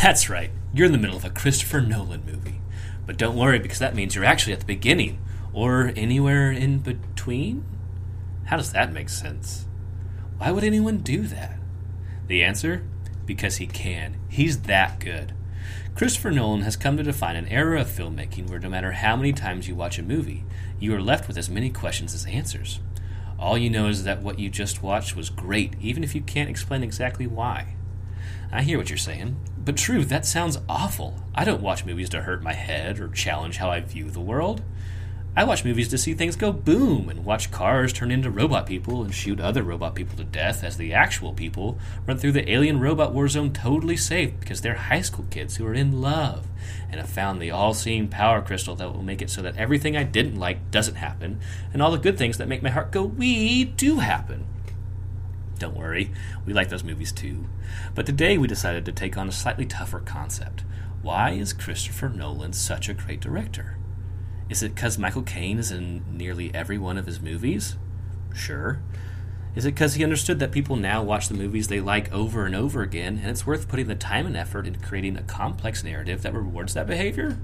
That's right, you're in the middle of a Christopher Nolan movie. But don't worry, because that means you're actually at the beginning, or anywhere in between? How does that make sense? Why would anyone do that? The answer? Because he can. He's that good. Christopher Nolan has come to define an era of filmmaking where no matter how many times you watch a movie, you are left with as many questions as answers. All you know is that what you just watched was great, even if you can't explain exactly why. I hear what you're saying, but true, that sounds awful. I don't watch movies to hurt my head or challenge how I view the world. I watch movies to see things go boom and watch cars turn into robot people and shoot other robot people to death as the actual people run through the alien robot war zone totally safe because they're high school kids who are in love and have found the all seeing power crystal that will make it so that everything I didn't like doesn't happen and all the good things that make my heart go wee do happen. Don't worry, we like those movies too. But today we decided to take on a slightly tougher concept. Why is Christopher Nolan such a great director? Is it because Michael Caine is in nearly every one of his movies? Sure. Is it because he understood that people now watch the movies they like over and over again, and it's worth putting the time and effort into creating a complex narrative that rewards that behavior?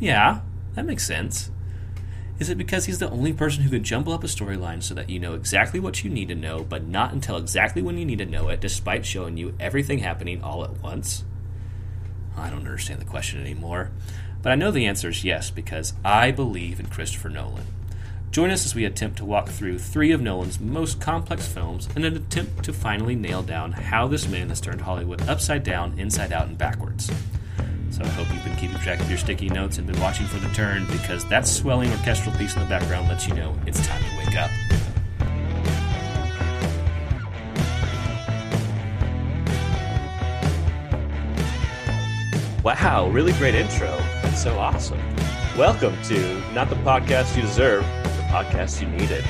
Yeah, that makes sense. Is it because he's the only person who can jumble up a storyline so that you know exactly what you need to know, but not until exactly when you need to know it, despite showing you everything happening all at once? I don't understand the question anymore. But I know the answer is yes, because I believe in Christopher Nolan. Join us as we attempt to walk through three of Nolan's most complex films in an attempt to finally nail down how this man has turned Hollywood upside down, inside out, and backwards. So I hope you've been keeping track of your sticky notes and been watching for the turn, because that swelling orchestral piece in the background lets you know it's time to wake up. Wow, really great intro. That's so awesome. Welcome to Not the Podcast You Deserve, the podcast you needed.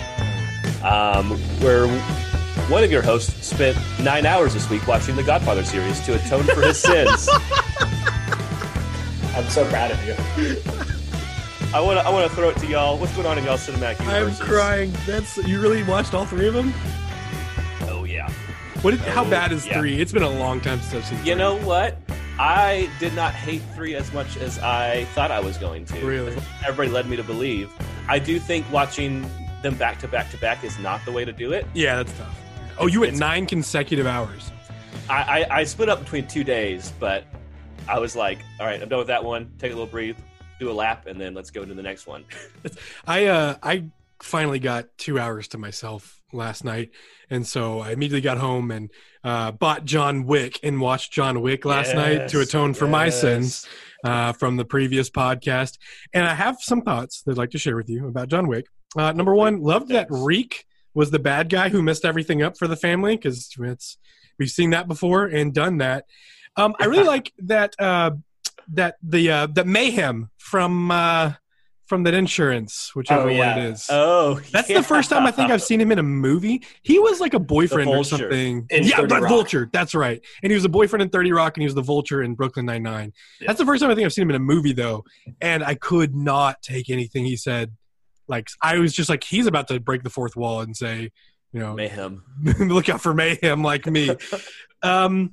Um, where one of your hosts spent nine hours this week watching the Godfather series to atone for his sins. I'm so proud of you. I want to I want to throw it to y'all. What's going on in y'all's cinematic I'm crying. That's you really watched all three of them. Oh yeah. What? Did, how Oh, bad is yeah. three? It's been a long time since I've seen. You three. know what? I did not hate three as much as I thought I was going to. Really? Everybody led me to believe. I do think watching them back to back to back is not the way to do it. Yeah, that's tough. Oh, you went It's- nine consecutive hours. I, I, I split up between two days, but I was like, all right, I'm done with that one. Take a little breathe, do a lap, and then let's go into the next one. I uh I finally got two hours to myself last night, and so I immediately got home and uh, bought John Wick and watched John Wick last night to atone for my sins uh, from the previous podcast. And I have some thoughts that I'd like to share with you about John Wick. Uh, number one, loved that Reek was the bad guy who messed everything up for the family because it's we've seen that before and done that. Um, I really like that uh, that the uh, that mayhem from uh, from that insurance, whichever Oh, yeah. one it is. Oh, That's the first time I think I've seen him in a movie. He was like a boyfriend or something. In yeah, 30 but Vulture. That's right. And he was a boyfriend in Thirty Rock, and he was the Vulture in Brooklyn Nine Nine. Yeah. That's the first time I think I've seen him in a movie, though. And I could not take anything he said. Like I was just like, he's about to break the fourth wall and say, you know, mayhem. look out for mayhem like me. um,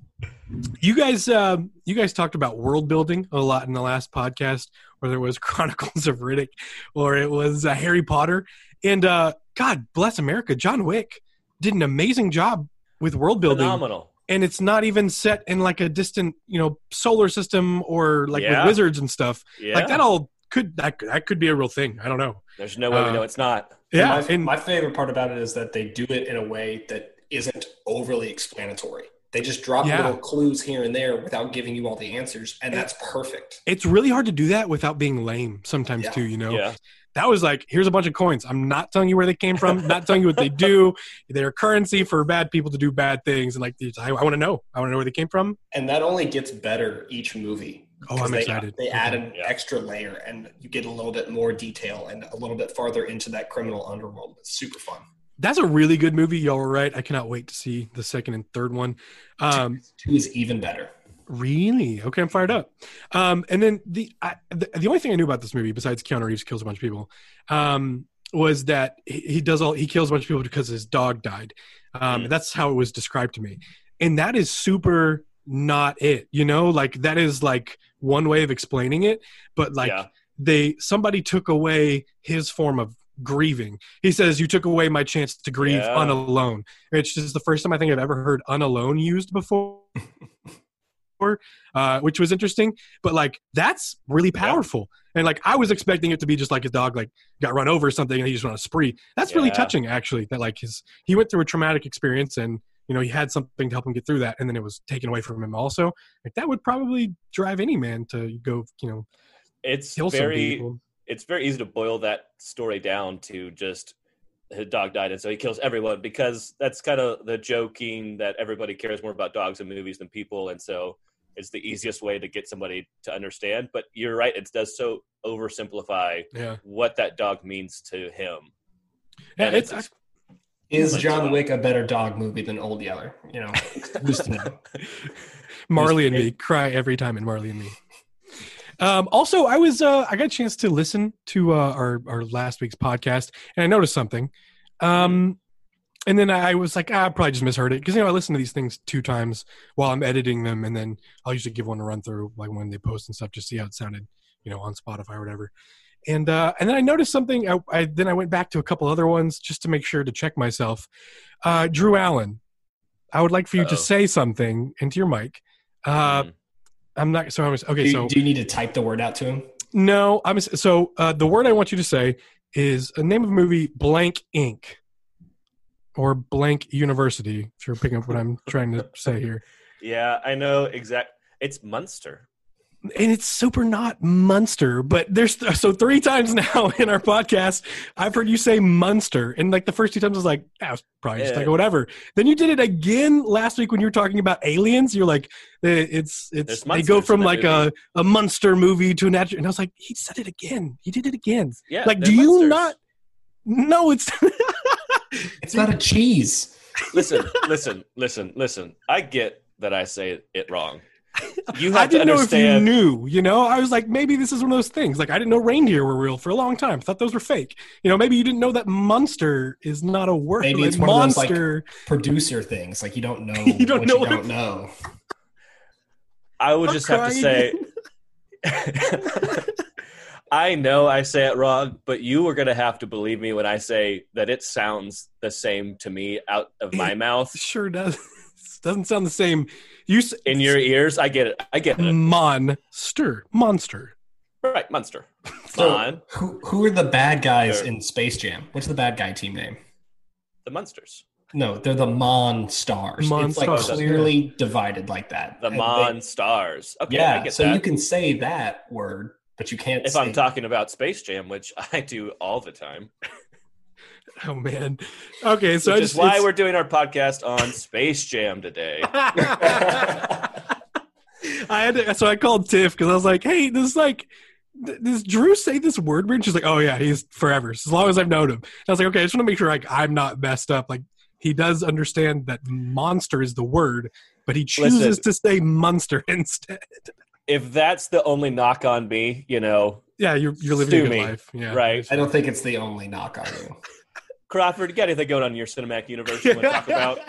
you guys, uh, you guys talked about world building a lot in the last podcast, whether it was Chronicles of Riddick or it was uh, Harry Potter. And uh, God bless America, John Wick did an amazing job with world building, Phenomenal. and it's not even set in like a distant, you know, solar system or like Yeah. with wizards and stuff. Yeah. Like that all could that that could be a real thing. I don't know. There's no way we Uh, know it's not. Yeah, And my, and my favorite part about it is that they do it in a way that isn't overly explanatory. They just drop Yeah. little clues here and there without giving you all the answers, and that's perfect. it's really hard to do that without being lame sometimes Yeah. too. You know. Yeah. that was like here's a bunch of coins i'm not telling you where they came from not telling you what they do they're currency for bad people to do bad things and like i, I want to know i want to know where they came from And that only gets better each movie. Oh, I'm they, excited. They add an Yeah. extra layer, and you get a little bit more detail and a little bit farther into that criminal underworld. It's super fun. That's a really good movie y'all were right i cannot wait to see the second and third one um Two is even better. really okay i'm fired up um and then the I, the, the only thing i knew about this movie besides keanu reeves kills a bunch of people um was that he, he does all he kills a bunch of people because his dog died um Mm. that's how it was described to me and that is super not it. You know, like that is like one way of explaining it, but like Yeah. they somebody took away his form of grieving. He says, "You took away my chance to grieve Yeah. unalone." Which is the first time I think I've ever heard "unalone" used before. Uh, which was interesting, but like that's really Yeah. powerful. And like I was expecting it to be just like his dog like got run over or something and he just went on a spree. That's really touching actually. That like his he went through a traumatic experience and you know he had something to help him get through that and then it was taken away from him also. Like that would probably drive any man to go you know It's very. It's very easy to boil that story down to just his dog died and so he kills everyone because that's kind of the joking that everybody cares more about dogs in movies than people and so it's the easiest way to get somebody to understand but you're right it does so oversimplify Yeah. what that dog means to him Yeah, And it's, Is John Wick a better dog movie than Old Yeller? You know, who's to know? Marley and me cry every time in Marley and me. Um, also, I was uh, I got a chance to listen to uh, our our last week's podcast, and I noticed something. Um, and then I was like, ah, I probably just misheard it because you know I listen to these things two times while I'm editing them, and then I'll usually give one a run through like when they post and stuff, just see how it sounded, you know, on Spotify or whatever. And uh, and then I noticed something. I, I then I went back to a couple other ones just to make sure to check myself. Uh, Drew Allen, I would like for you Uh-oh. to say something into your mic. Uh, Mm. I'm not. So I'm okay. you, So do you need to type the word out to him? no, I'm so uh, the word I want you to say is a name of a movie, Blank Ink, or Blank University. If you're picking up what I'm trying to say here, yeah i know exact it's munster and it's super not Munster, but there's so three times now in our podcast I've heard you say Munster, and like the first two times I was like, ah, was probably just Yeah. like whatever. Then you did it again last week when you were talking about aliens. You're like, eh, it's it's There's they go from in that like a a Munster movie to a natural, and I was like, he said it again. He did it again. yeah like, do you Munsters. not? No, it's It's not a cheese. listen listen listen listen i get that i say it wrong you I have to didn't know if you knew. You know, I was like, maybe this is one of those things. Like, I didn't know reindeer were real for a long time. I thought those were fake. You know, maybe you didn't know that monster is not a word. Maybe like it's one of those, like- monster. Producer things like you don't know. You don't what know You what don't it- know. I would I'm just have to say, I know I say it wrong, but you are going to have to believe me when I say that it sounds the same to me out of my It- mouth. sure does. Doesn't sound the same. You s- In your ears, I get it. I get it. monster, monster. Right, Monster. So, On who who are the bad guys Sure. in Space Jam? What's the bad guy team name? the monsters. No, they're the Mon Stars. Mon it's like Stars, clearly divided like that. The And Mon they- Stars. Okay, I yeah, get so that. you can say that word, but you can't. if say, I'm talking about Space Jam, which I do all the time, Oh man. Okay, so which I is why it's- we're doing our podcast on Space Jam today. I had to, so I called Tiff because I was like, "Hey, this is like, does Drew say this word weird?" She's like, "Oh yeah, he's forever as long as I've known him." I was like, "Okay, I just want to make sure like I'm not messed up. Like he does understand that monster is the word, but he chooses Listen. to say monster instead." if that's the only knock on me, you know, Yeah, you're you're living a good me, life. Yeah, right? I don't think it's the only knock on you. Crawford, you got anything going on in your cinematic universe you want to talk about?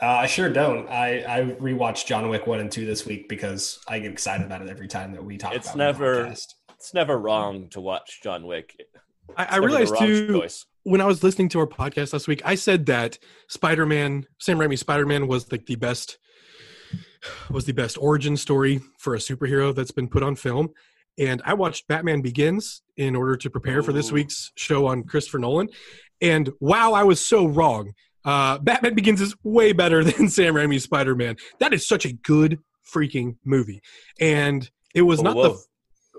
Uh, I sure don't. I, I rewatched John Wick one and two this week because I get excited about it every time that we talk. It's about it on the never- podcast. It's never wrong to watch John Wick. It's I, I realized too choice. when I was listening to our podcast last week, I said that Spider Man, Sam Raimi Spider Man, was like the best was the best origin story for a superhero that's been put on film. And I watched Batman Begins in order to prepare for this week's show on Christopher Nolan. And wow, I was so wrong. Uh, Batman Begins is way better than Sam Raimi's Spider Man. That is such a good freaking movie. And it was Whoa, not whoa. the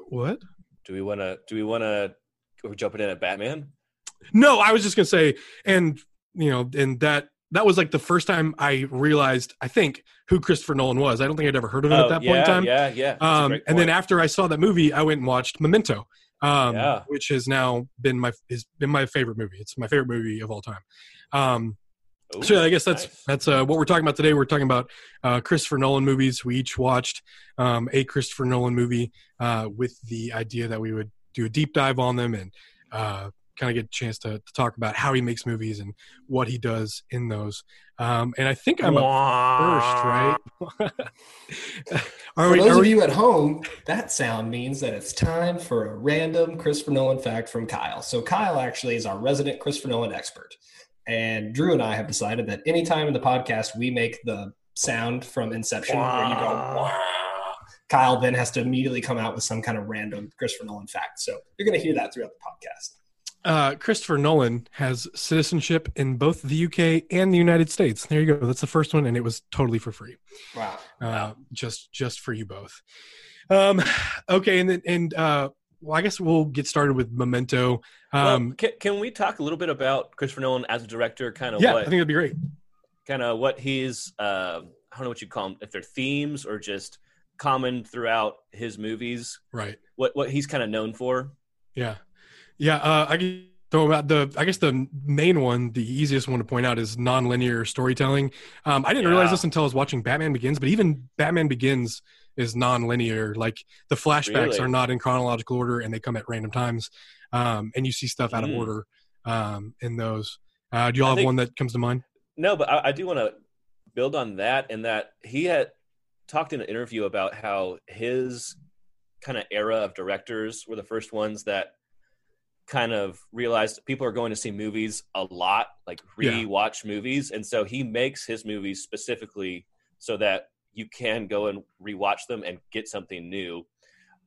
what? Do we want to? Do we want to? Are we jumping in at Batman? No, I was just gonna say, and you know, and that that was like the first time I realized, I think, who Christopher Nolan was. I don't think I'd ever heard of him at that Oh, yeah, point in time. yeah, yeah. Um, and then after I saw that movie, I went and watched Memento, um, Yeah. which has now been my has been my favorite movie. It's my favorite movie of all time. Um, Ooh, so yeah, I guess that's nice. that's uh, what we're talking about today. We're talking about uh, Christopher Nolan movies. We each watched um, a Christopher Nolan movie uh, with the idea that we would do a deep dive on them and uh, kind of get a chance to, to talk about how he makes movies and what he does in those. Um, and I think I'm first, right? are For we? those Are of we you at home, that sound means that it's time for a random Christopher Nolan fact from Kyle. So Kyle actually is our resident Christopher Nolan expert. And Drew and I have decided that anytime in the podcast we make the sound from Inception where you go, "Wah," Kyle then has to immediately come out with some kind of random Christopher Nolan fact. So you're going to hear that throughout the podcast. Uh, Christopher Nolan has citizenship in both the UK and the United States. There you go. That's the first one, and it was totally for free. Wow. uh, just just for you both. Um, okay, and then and uh, well, I guess we'll get started with Memento. Um, well, can, can we talk a little bit about Christopher Nolan as a director? Kind of yeah, I think that'd be great. kind of what he's uh, I don't know what you call them, if they're themes or just common throughout his movies. Right. What what he's kind of known for. Yeah. Yeah. Uh, I throw about the. I guess the main one, the easiest one to point out, is nonlinear storytelling. Um, I didn't realize this until I was watching Batman Begins, but even Batman Begins is nonlinear. Like the flashbacks Really? are not in chronological order, and they come at random times, um, and you see stuff out of Mm. order um, in those. Uh, do you all I have think- one that comes to mind? No, but I, I do want to build on that and that he had talked in an interview about how his kind of era of directors were the first ones that kind of realized people are going to see movies a lot, like Yeah. re-watch movies, and so he makes his movies specifically so that you can go and rewatch them and get something new.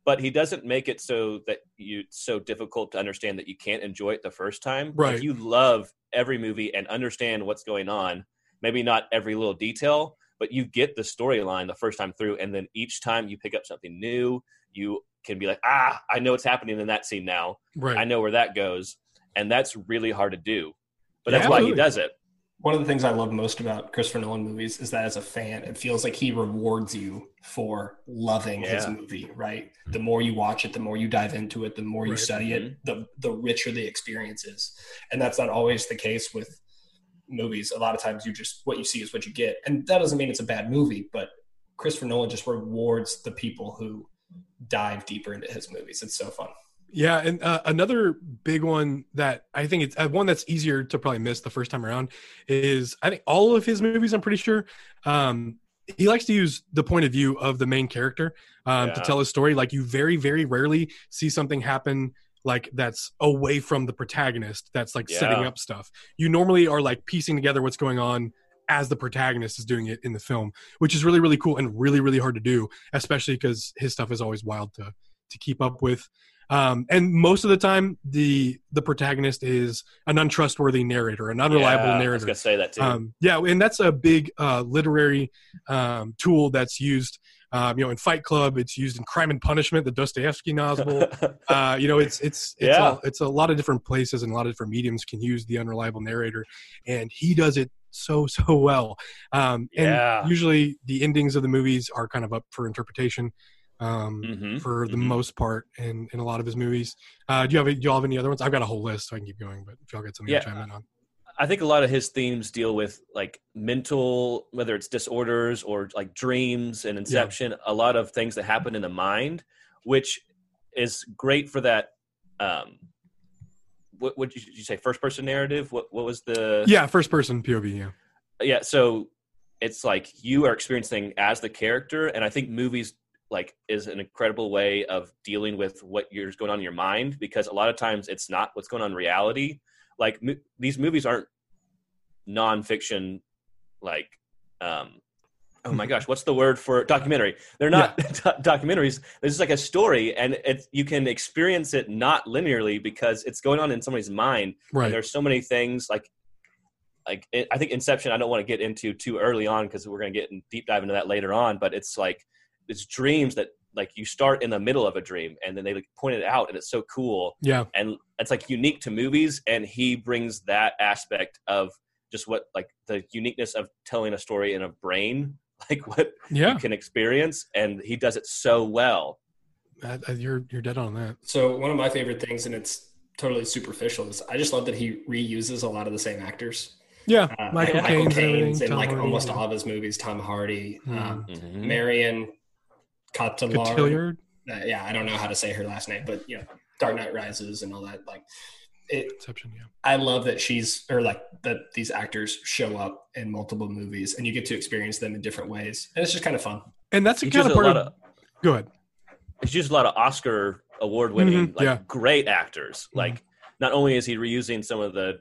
But he doesn't make it so that you it's so difficult to understand that you can't enjoy it the first time. Right. If you love every movie and understand what's going on, maybe not every little detail, but you get the storyline the first time through, and then each time you pick up something new, you can be like, ah, I know what's happening in that scene now. Right. I know where that goes, and that's really hard to do. But Yeah, that's why he does it. One of the things I love most about Christopher Nolan movies is that as a fan, it feels like he rewards you for loving his movie, right? The more you watch it, the more you dive into it, the more you Right. study it, the the richer the experience is. And that's not always the case with movies. A lot of times you just what you see is what you get. And that doesn't mean it's a bad movie, but Christopher Nolan just rewards the people who dive deeper into his movies. It's so fun. Yeah, and uh, another big one that I think it's uh, one that's easier to probably miss the first time around is I think all of his movies. I'm pretty sure um, he likes to use the point of view of the main character um, to tell his story. Like you very, very rarely see something happen like that's away from the protagonist. That's like setting up stuff. You normally are like piecing together what's going on as the protagonist is doing it in the film, which is really, really cool and really, really hard to do, especially because his stuff is always wild to to keep up with. Um, and most of the time, the the protagonist is an untrustworthy narrator, an unreliable Yeah, I was narrator. gonna say that too. Um, yeah, and that's a big uh, literary um, tool that's used. Um, you know, in Fight Club, it's used in Crime and Punishment, the Dostoevsky novel. uh, you know, it's it's it's, Yeah. a, it's a lot of different places and a lot of different mediums can use the unreliable narrator, and he does it so so well. Um, and Yeah. usually, the endings of the movies are kind of up for interpretation. Um, Mhm, for the mhm. most part in, in a lot of his movies. Uh, do you have do y'all have any other ones? I've got a whole list, so I can keep going. But if y'all got something Yeah. to chime in on, I think a lot of his themes deal with like mental, whether it's disorders or like dreams and inception, a lot of things that happen in the mind, which is great for that. Um, what did you say? First person narrative? What what was the? yeah, first person POV. Yeah, yeah. So it's like you are experiencing as the character, and I think movies like is an incredible way of dealing with what is going on in your mind because a lot of times it's not what's going on in reality. Like mo- these movies aren't nonfiction, like um, oh my gosh, what's the word for documentary? They're not do- documentaries. It's just like a story, and it's you can experience it not linearly because it's going on in somebody's mind. right. And there's so many things like like it, I think Inception. I don't want to get into too early on because we're going to get in deep dive into that later on. But it's like it's dreams that like you start in the middle of a dream and then they like point it out and it's so cool Yeah, and it's like unique to movies and he brings that aspect of just what like the uniqueness of telling a story in a brain like what yeah, you can experience and he does it so well Uh, you're you're dead on that. So one of my favorite things, and it's totally superficial, is I just love that he reuses a lot of the same actors. Yeah, Uh, Michael Michael Caine's and Caine's everything, in like Hardy, almost all of his movies. Tom Hardy, Hmm. um, Mhm. Marion Cotillard. Cotillard. Uh, yeah, I don't know how to say her last name, but you know, Dark Knight Rises and all that. Like, it, Inception, yeah. I love that she's or like that these actors show up in multiple movies and you get to experience them in different ways, and it's just kind of fun. And that's the kind used of a part lot of. of Go ahead. he's used a lot of Oscar award winning, Mhm, like yeah. great actors. Mhm. Like not only is he reusing some of the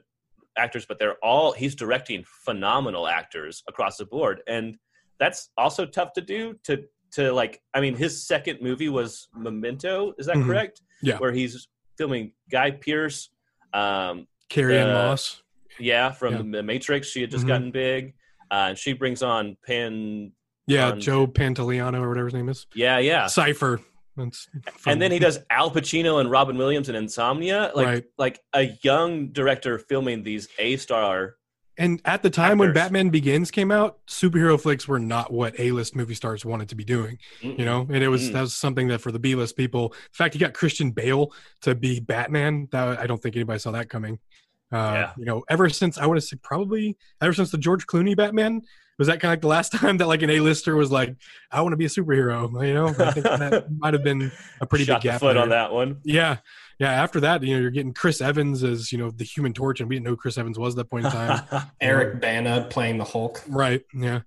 actors, but they're all he's directing phenomenal actors across the board, and that's also tough to do. To to like, I mean, his second movie was Memento. Is that Mhm. correct? Yeah. where he's filming Guy Pearce. Um, Carrie Ann Uh, Moss. yeah, from Yeah. the Matrix. She had just Mhm. gotten big. Uh, and she brings on Pan. Yeah, on- Joe Pantoliano or whatever his name is. Yeah, yeah. Cypher. And then he does Al Pacino and Robin Williams in Insomnia, like Right. like a young director filming these A star. And at the time when Batman Begins came out, superhero flicks were not what A-list movie stars wanted to be doing. You know, and it was Mm. that was something that for the B-list people. In fact, you got Christian Bale to be Batman. That I don't think anybody saw that coming. Uh, Yeah. You know, ever since I would to say probably ever since the George Clooney Batman was that kind of like the last time that like an A-lister was like, I want to be a superhero. You know, I think that might have been a pretty Shot big gap. foot there. on that one. Yeah. Yeah. After that, you know, you're getting Chris Evans as, you know, the human torch, and we didn't know who Chris Evans was at that point in time. Eric Bana playing the Hulk. right. Yeah.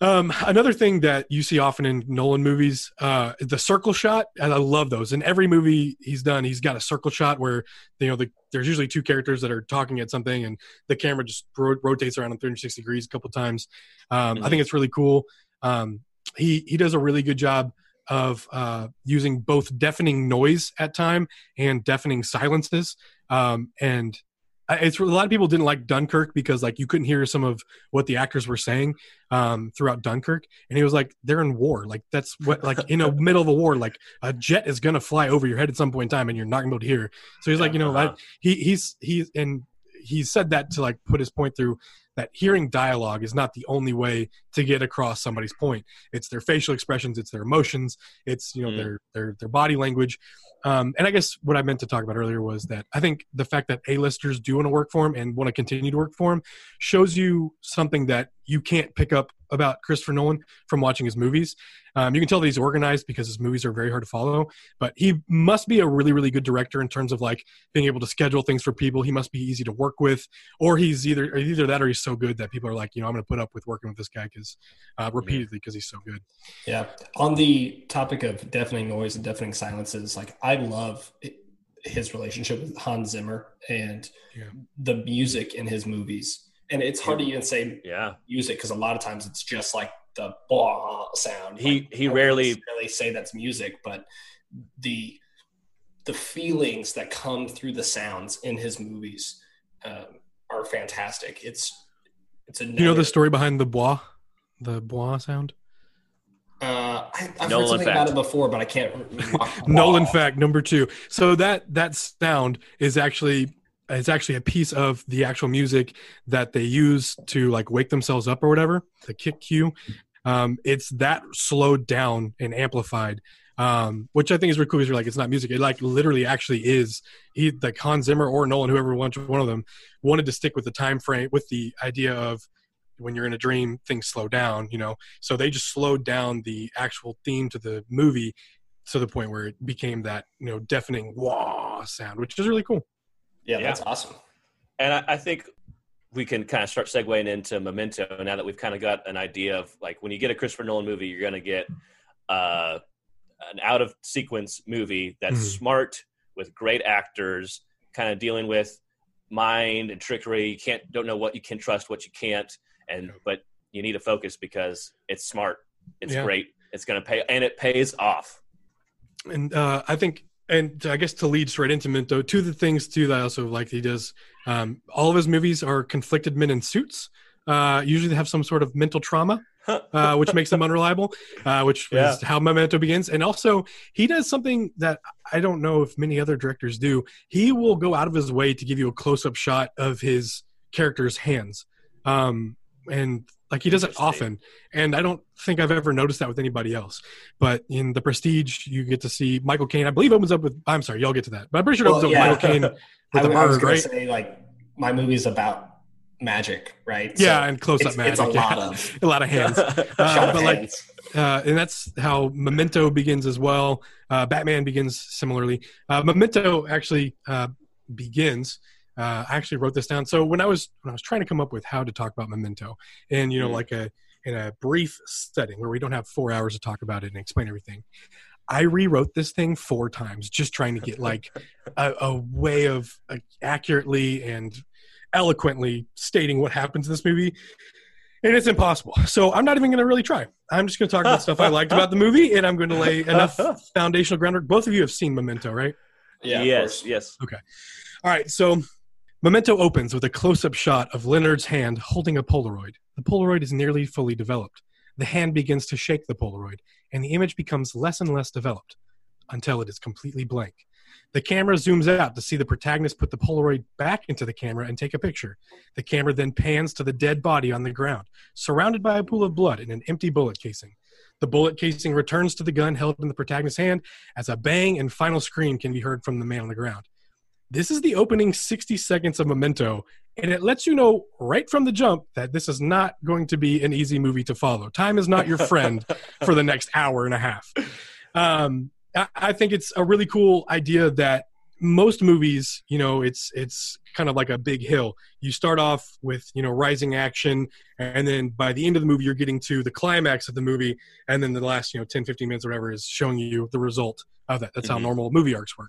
Um, another thing that you see often in Nolan movies, uh, the circle shot, and I love those. In every movie he's done, he's got a circle shot where you know the, there's usually two characters that are talking at something, and the camera just ro- rotates around in 360 degrees a couple times. Um, I Mhm. think it's really cool. Um, he he does a really good job of uh, using both deafening noise at time and deafening silences. Um, and it's a lot of people didn't like Dunkirk because like you couldn't hear some of what the actors were saying um, throughout Dunkirk, and he was like, "They're in war. Like that's what like in the middle of a war, like a jet is gonna fly over your head at some point in time, and you're not gonna be able to hear." So he's like, you know, Uh-huh. I, he he's he's and he said that to like put his point through that hearing dialogue is not the only way to get across somebody's point. It's their facial expressions, it's their emotions, it's you know Mm. their their their body language. Um, and I guess what I meant to talk about earlier was that I think the fact that A-listers do want to work for him and want to continue to work for him shows you something that you can't pick up about Christopher Nolan from watching his movies. Um, you can tell that he's organized because his movies are very hard to follow, but he must be a really, really good director in terms of like being able to schedule things for people. He must be easy to work with, or he's either or either that or he's so good that people are like, you know, I'm going to put up with working with this guy because uh, repeatedly because he's so good. Yeah. On the topic of deafening noise and deafening silences, like I love his relationship with Hans Zimmer and Yeah. the music in his movies. And it's hard to even say Yeah, music because a lot of times it's just like the blah sound. He- Like, he I rarely- necessarily say that's music, but the the feelings that come through the sounds in his movies um, are fantastic. It's it's a You know the story behind the bois, the bois sound. Uh, I, I've Nolan heard something fact. about it before, but I can't. Nolan Wow. fact number two. So that that sound is actually it's actually a piece of the actual music that they use to like wake themselves up or whatever. The kick cue. Um, it's that slowed down and amplified, um, which I think is really cool. Because you're like, it's not music. It like literally actually is. He like Hans Zimmer or Nolan, whoever one one of them, wanted to stick with the time frame with the idea of when you're in a dream, things slow down. You know, so they just slowed down the actual theme to the movie to the point where it became that you know deafening wah sound, which is really cool. Yeah, Yeah. that's awesome. and I, I think we can kind of start segueing into Memento now that we've kind of got an idea of like when you get a Christopher Nolan movie, you're going to get uh, an out of sequence movie that's Mhm. smart with great actors, kind of dealing with mind and trickery. You can't don't know what you can trust, what you can't, and but you need to focus because it's smart, it's Yeah. great, it's going to pay, and it pays off. and uh, I think, and I guess to lead straight into Memento, two of the things too that I also like he does. Um, all of his movies are conflicted men in suits. Uh, usually they have some sort of mental trauma, uh, which makes them unreliable. Uh, which Yeah. is how Memento begins. And also, he does something that I don't know if many other directors do. He will go out of his way to give you a close-up shot of his character's hands. Um, and like he does it often and i don't think i've ever noticed that with anybody else but in the prestige you get to see michael caine i believe opens up with i'm sorry y'all get to that but i'm pretty sure it Well, opens yeah. up with michael caine I, with the I was going right to say like my movie's about magic, right? yeah So and close-up magic it's a yeah. lot of a lot of hands uh, of but like hands. uh, and that's how Memento begins as well. Uh, Batman begins similarly. Uh, Memento actually, uh, begins. Uh, I actually wrote this down. So when I was when I was trying to come up with how to talk about Memento, and you know, Mhm. like a in a brief setting where we don't have four hours to talk about it and explain everything, I rewrote this thing four times, just trying to get like a, a way of uh, accurately and eloquently stating what happens in this movie. And it's impossible. So I'm not even going to really try. I'm just going to talk about stuff I liked about the movie, and I'm going to lay enough foundational groundwork. Both of you have seen Memento, right? Yeah. of yes, Okay. All right, so Memento opens with a close up shot of Leonard's hand holding a Polaroid. The Polaroid is nearly fully developed. The hand begins to shake the Polaroid, and the image becomes less and less developed until it is completely blank. The camera zooms out to see the protagonist put the Polaroid back into the camera and take a picture. The camera then pans to the dead body on the ground, surrounded by a pool of blood and an empty bullet casing. The bullet casing returns to the gun held in the protagonist's hand as a bang and final scream can be heard from the man on the ground. This is the opening 60 seconds of Memento, and it lets you know right from the jump that this is not going to be an easy movie to follow. Time is not your friend for the next hour and a half. Um, I, I think it's a really cool idea that most movies, you know, it's it's kind of like a big hill. You start off with you know rising action, and then by the end of the movie, you're getting to the climax of the movie, and then the last you know 10, 15 minutes or whatever is showing you the result of that. That's how Mhm. normal movie arcs work.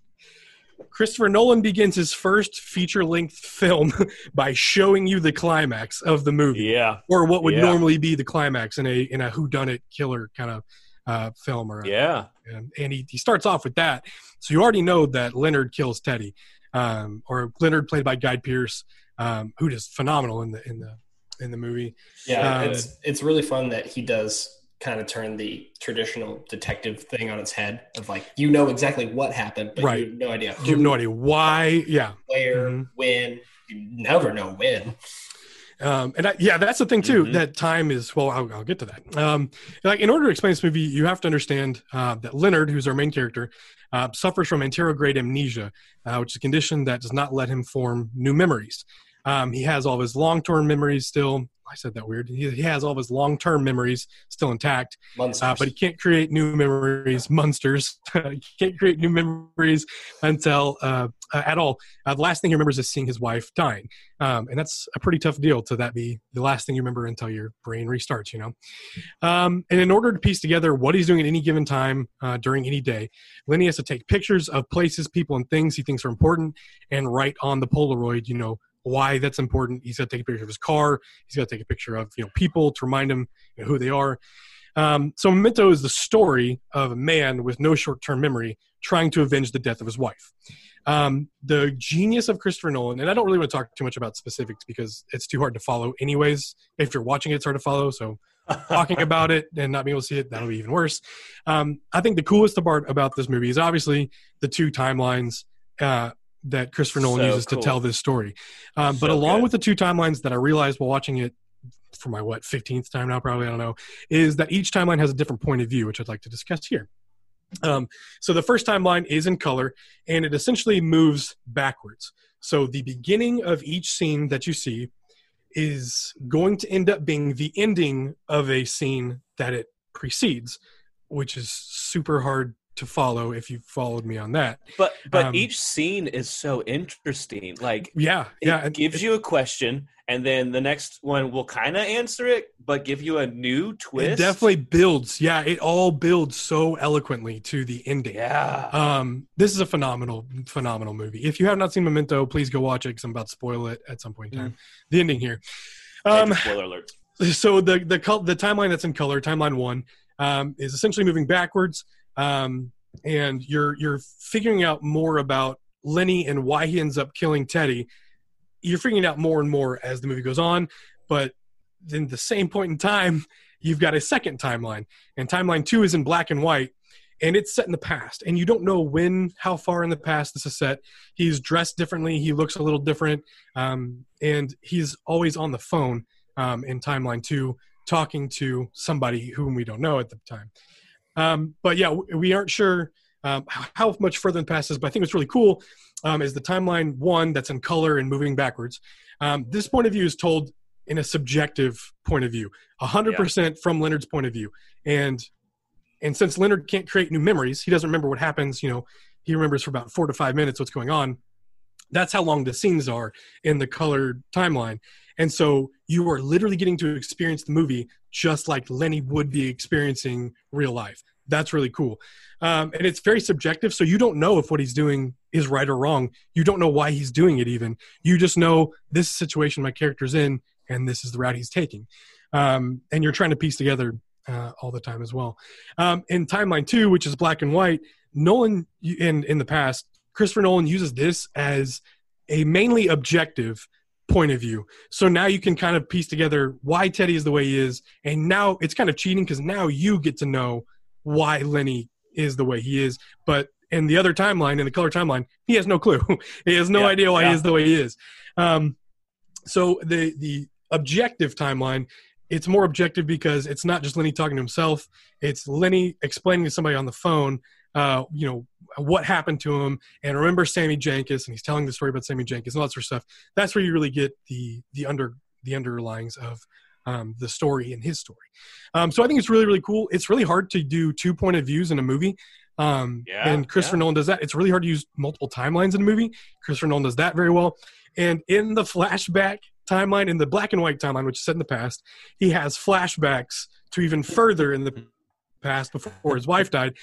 Christopher Nolan begins his first feature length film by showing you the climax of the movie Yeah, or what would Yeah. normally be the climax in a in a whodunit killer kind of uh, film or a- yeah. and, and he, he starts off with that so you already know that leonard kills teddy um, or leonard played by guy pearce um, who is phenomenal in the in the in the movie Yeah, Um, it's it's really fun that he does kind of turn the traditional detective thing on its head of like you know exactly what happened, but Right. you have no idea you have no idea why yeah where, Mhm. when. You never know when. Um, and I, yeah, that's the thing too. Mhm. That time is well. I'll, I'll get to that. Um, like in order to explain this movie, you have to understand uh, that Leonard, who's our main character, uh, suffers from anterograde amnesia, uh, which is a condition that does not let him form new memories. Um, he has all of his long-term memories still. I said that weird. He, he has all of his long-term memories still intact, uh, but he can't create new memories, monsters. he can't create new memories until uh, uh, at all. Uh, the last thing he remembers is seeing his wife dying, um, and that's a pretty tough deal to that be the last thing you remember until your brain restarts. You know, um, and in order to piece together what he's doing at any given time uh, during any day, Lenny has to take pictures of places, people, and things he thinks are important, and write on the Polaroid. You know why that's important. He's got to take a picture of his car. He's got to take a picture of you know people to remind him you know, who they are. Um, so Memento is the story of a man with no short-term memory trying to avenge the death of his wife. Um, the genius of Christopher Nolan, and I don't really want to talk too much about specifics because it's too hard to follow. Anyways, if you're watching it, it's hard to follow. So talking about it and not being able to see it, that'll be even worse. Um, I think the coolest part about this movie is obviously the two timelines uh, that Christopher Nolan So uses cool. to tell this story. Um, but So along good. with the two timelines that I realized while watching it for my what 15th time now, probably I don't know, is that each timeline has a different point of view, which I'd like to discuss here. Um, so the first timeline is in color, and it essentially moves backwards. So the beginning of each scene that you see is going to end up being the ending of a scene that it precedes, which is super hard to follow if you followed me on that. But but Um, each scene is so interesting. Like Yeah, it yeah, and gives it- you a question, and then the next one will kind of answer it, but give you a new twist. It definitely builds. Yeah, it all builds so eloquently to the ending. Yeah. Um, this is a phenomenal, phenomenal movie. If you have not seen Memento, please go watch it because I'm about to spoil it at some point in time. The ending here. Um, spoiler alert. so the the col- the timeline that's in color, timeline one, um, is essentially moving backwards, um, and you're you're figuring out more about Lenny and why he ends up killing Teddy. You're figuring out more and more as the movie goes on, but then the same point in time, you've got a second timeline, and timeline two is in black and white, and it's set in the past, and you don't know when, how far in the past this is set. He's dressed differently, he looks a little different, um, and he's always on the phone um, in timeline two, talking to somebody whom we don't know at the time. Um, but yeah, we aren't sure um, how much further in the past is. But I think what's really cool um, is the timeline one that's in color and moving backwards. Um, this point of view is told in a subjective point of view, hundred percent from Leonard's point of view, and and since Leonard can't create new memories, he doesn't remember what happens. You know, he remembers for about four to five minutes what's going on. That's how long the scenes are in the colored timeline. And so you are literally getting to experience the movie just like Lenny would be experiencing real life. That's really cool. Um, and it's very subjective. So you don't know if what he's doing is right or wrong. You don't know why he's doing it, even. You just know this situation my character's in, and this is the route he's taking. Um, and you're trying to piece together uh, all the time as well. Um, in Timeline 2, which is black and white, Nolan, in, in the past, Christopher Nolan uses this as a mainly objective point of view. So now you can kind of piece together why Teddy is the way he is. And now it's kind of cheating because now you get to know why Lenny is the way he is. But in the other timeline, in the color timeline, he has no clue. he has no Yeah, idea why yeah. he is the way he is. Um, so the the objective timeline, it's more objective because it's not just Lenny talking to himself. It's Lenny explaining to somebody on the phone, uh, you know, what happened to him, and remember Sammy Jenkins, and he's telling the story about Sammy Jenkins and all that sort of stuff. That's where you really get the the under the underlings of um, the story in his story. Um, so I think it's really really cool. It's really hard to do two point of views in a movie. Um, Yeah, and Christopher yeah. Nolan does that. It's really hard to use multiple timelines in a movie. Christopher Nolan does that very well. And in the flashback timeline, in the black and white timeline, which is set in the past, he has flashbacks to even further in the past before his wife died.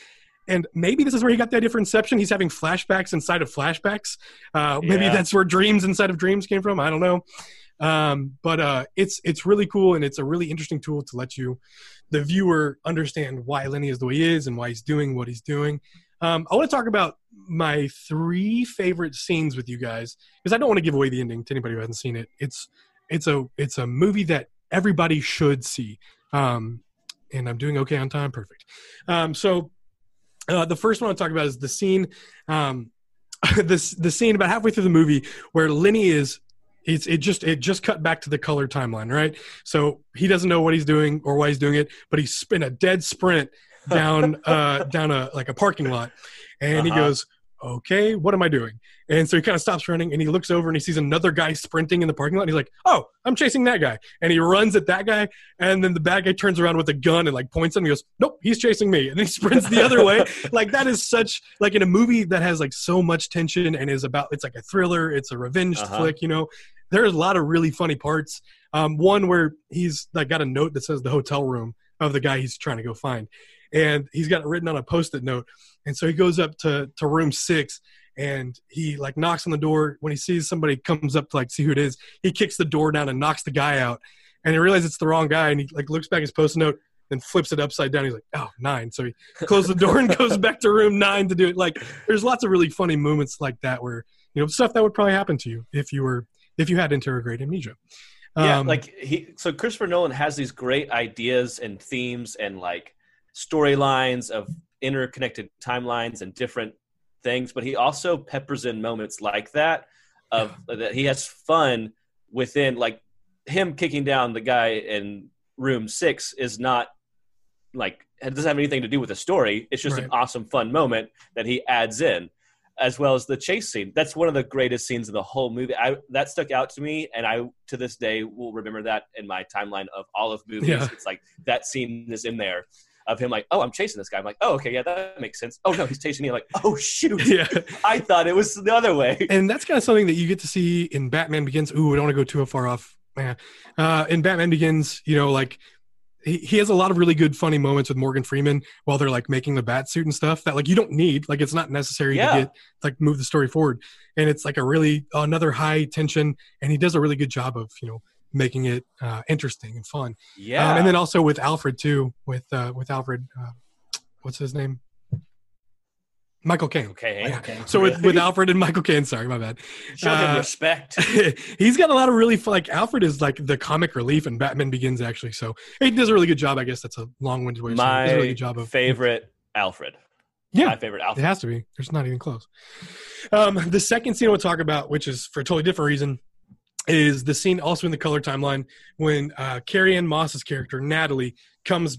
And maybe this is where he got that idea for Inception. He's having flashbacks inside of flashbacks. Uh, maybe Yeah. that's where dreams inside of dreams came from. I don't know. Um, but uh, it's it's really cool and it's a really interesting tool to let you, the viewer, understand why Lenny is the way he is and why he's doing what he's doing. Um, I want to talk about my three favorite scenes with you guys because I don't want to give away the ending to anybody who hasn't seen it. It's it's a it's a movie that everybody should see. Um, and I'm doing okay on time, perfect. Um, so uh, the first one I'll talk about is the scene, um, this the scene about halfway through the movie where Lenny is. It's it just it just cut back to the color timeline, right? So he doesn't know what he's doing or why he's doing it, but he's in a dead sprint down uh down a like a parking lot, and he Uh-huh. goes, "Okay, what am I doing?" And so he kind of stops running and he looks over and he sees another guy sprinting in the parking lot. And he's like, "Oh, I'm chasing that guy!" And he runs at that guy, and then the bad guy turns around with a gun and like points at him. He goes, "Nope, he's chasing me!" And then he sprints the other way. Like that is such like in a movie that has like so much tension and is about it's like a thriller. It's a revenge Uh-huh. flick. You know, there's a lot of really funny parts. Um, one where he's like got a note that says the hotel room of the guy he's trying to go find, and he's got it written on a post-it note. And so he goes up to to room six and he like knocks on the door. When he sees somebody comes up to like see who it is he kicks the door down and knocks the guy out. And he realizes it's the wrong guy and he like looks back at his post it note then flips it upside down. He's like oh nine. So he closes the door and goes back to room nine to do it. Like there's lots of really funny moments like that where you know stuff that would probably happen to you if you were if you had anterograde amnesia yeah, Um, like he. So Christopher Nolan has these great ideas and themes and like storylines of interconnected timelines and different things, but he also peppers in moments like that of that he has fun within like him kicking down the guy in room six is not like it doesn't have anything to do with the story. It's just an awesome fun moment that he adds in as well as the chase scene. That's one of the greatest scenes in the whole movie. I that stuck out to me, and I to this day will remember that in my timeline of all of movies. Yeah. It's like that scene is in there of him like, oh, I'm chasing this guy. I'm like, oh, okay, yeah, that makes sense. Oh no, he's chasing me. I'm like, oh shoot, yeah I thought it was the other way. and that's kind of something that you get to see in Batman Begins. Ooh, I don't want to go too far off. Man. Uh, in Batman Begins, you know, like he, he has a lot of really good, funny moments with Morgan Freeman while they're like making the bat suit and stuff that like you don't need. Like it's not necessary Yeah. to get like move the story forward. And it's like a really another high tension, and he does a really good job of you know making it uh, interesting and fun. Yeah, Um, and then also with Alfred too, with uh, with Alfred, uh, what's his name? Michael Caine. okay, Okay. So with, with Alfred and Michael Caine, sorry, my bad. show him uh, respect. he's got a lot of really fun, like Alfred is like the comic relief in Batman Begins actually. So he does a really good job. I guess that's a long-winded way. of saying it. Does a really My good job of favorite Alfred. Yeah, my favorite Alfred. it has to be. There's not even close. Um, the second scene I want to talk about, which is for a totally different reason, is the scene also in the color timeline when uh, Carrie Ann Moss's character Natalie comes.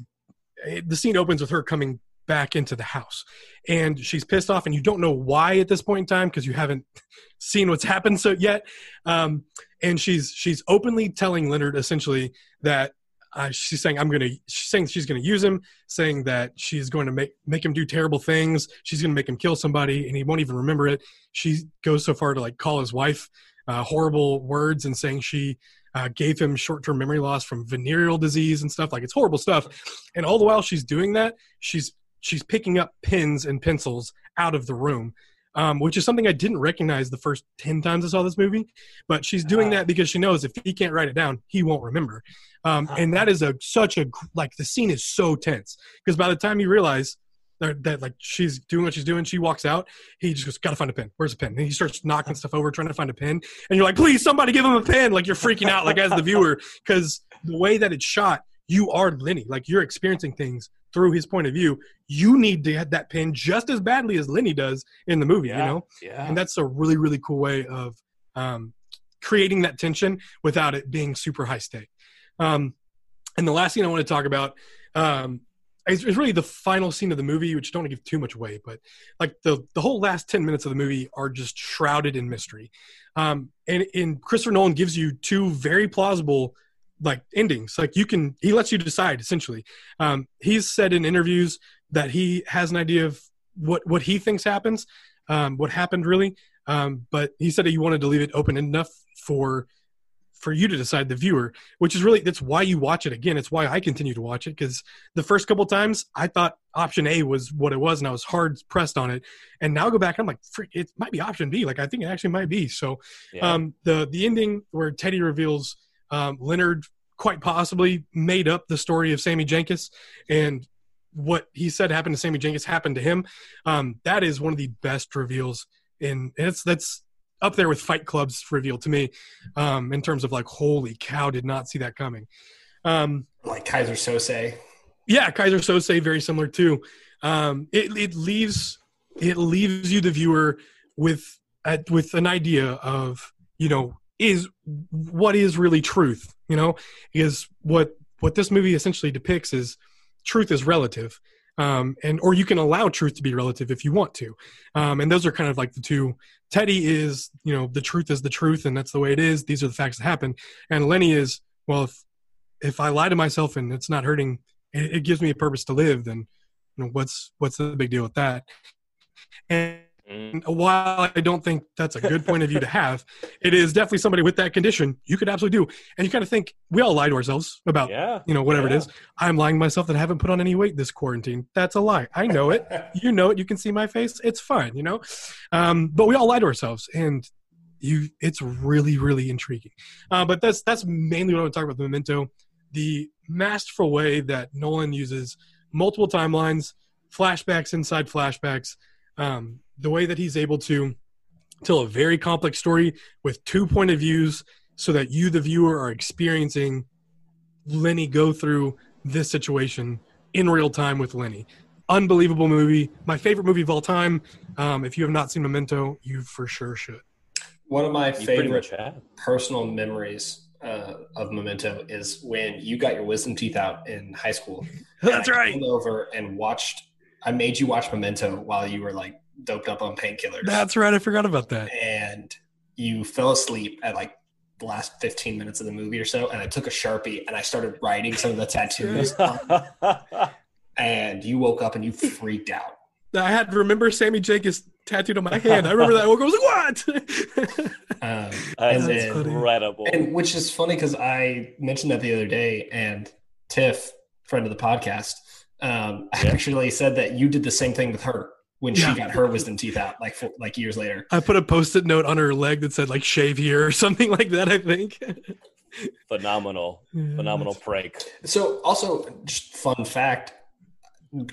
eh, The scene opens with her coming back into the house, and she's pissed off, and you don't know why at this point in time because you haven't seen what's happened so yet. Um, and she's she's openly telling Leonard essentially that uh, she's saying I'm gonna. She's saying she's gonna use him, saying that she's going to make make him do terrible things. She's gonna make him kill somebody, and he won't even remember it. She goes so far to like call his wife uh, horrible words and saying she uh, gave him short-term memory loss from venereal disease and stuff. Like it's horrible stuff. And all the while she's doing that, she's she's picking up pens and pencils out of the room. Um, which is something I didn't recognize the first 10 times I saw this movie. But she's doing that because she knows if he can't write it down, he won't remember. Um, and that is a such a like the scene is so tense because by the time you realize that, that like she's doing what she's doing, she walks out. He just goes, "Gotta find a pen. Where's a pen?" And he starts knocking stuff over, trying to find a pen. And you're like, "Please, somebody give him a pen!" Like you're freaking out, like as the viewer, because the way that it's shot, you are Lenny. Like you're experiencing things through his point of view. You need to get that pen just as badly as Lenny does in the movie. Yeah, You know, yeah. and that's a really really cool way of um, creating that tension without it being super high stake. Um, and the last thing I want to talk about um, is, is really the final scene of the movie, which don't want to give too much away, but like the the whole last ten minutes of the movie are just shrouded in mystery. Um, and and Christopher Nolan gives you two very plausible like endings. Like you can, he lets you decide essentially. Um, he's said in interviews that he has an idea of what what he thinks happens, um, what happened really. Um, but he said that he wanted to leave it open enough for for you to decide the viewer which is really that's why you watch it again it's why i continue to watch it because the first couple times i thought option a was what it was and i was hard pressed on it and now I go back and i'm like Freak, it might be option b like i think it actually might be so Yeah. um, the the ending where teddy reveals um, leonard quite possibly made up the story of sammy jenkins and what he said happened to sammy jenkins happened to him. Um, that is one of the best reveals in it's that's up there with fight club's reveal to me um, in terms of like holy cow did not see that coming. Um, Like Keyser Söze. yeah keyser söze very similar too. Um, it, it leaves it leaves you the viewer with with an idea of you know is what is really truth you know is what what this movie essentially depicts is truth is relative um, and or you can allow truth to be relative if you want to um, and those are kind of like the two. Teddy is you know the truth is the truth and that's the way it is. These are the facts that happen. And lenny is well if if i lie to myself and it's not hurting it, it gives me a purpose to live then you know what's what's the big deal with that? And. While I don't think that's a good point of view to have, it is definitely somebody with that condition you could absolutely do. And you kind of think we all lie to ourselves about yeah. you know whatever Yeah. it is. I'm lying to myself that I haven't put on any weight this quarantine. That's a lie. I know it. you know it. You can see my face. It's fine. You know, um, but we all lie to ourselves, and you. It's really really intriguing. Uh, but that's that's mainly what I want to talk about. The Memento, the masterful way that Nolan uses multiple timelines, flashbacks inside flashbacks. Um, the way that he's able to tell a very complex story with two point of views so that you the viewer are experiencing lenny go through this situation in real time with lenny. Unbelievable movie. My favorite movie of all time. Um, if you have not seen memento you for sure should. One of my You favorite personal memories uh, of Memento is when you got your wisdom teeth out in high school. that's And I right. Came over and watched. I made you watch Memento while you were like doped up on painkillers. that's right i forgot about that and you fell asleep at like the last 15 minutes of the movie or so. And I took a sharpie and I started writing some of the tattoos. and you woke up and you freaked out. i had to remember sammy jenkins tattooed on my hand i remember that i woke up, I was like what Um, That's and then, incredible. and which is funny because I mentioned that the other day, and Tiff, friend of the podcast, um, Yeah. actually said that you did the same thing with her when Yeah. she got her wisdom teeth out, like fo- like years later. i put a post-it note on her leg that said like shave here or something like that i think phenomenal, phenomenal prank. So, also, just fun fact.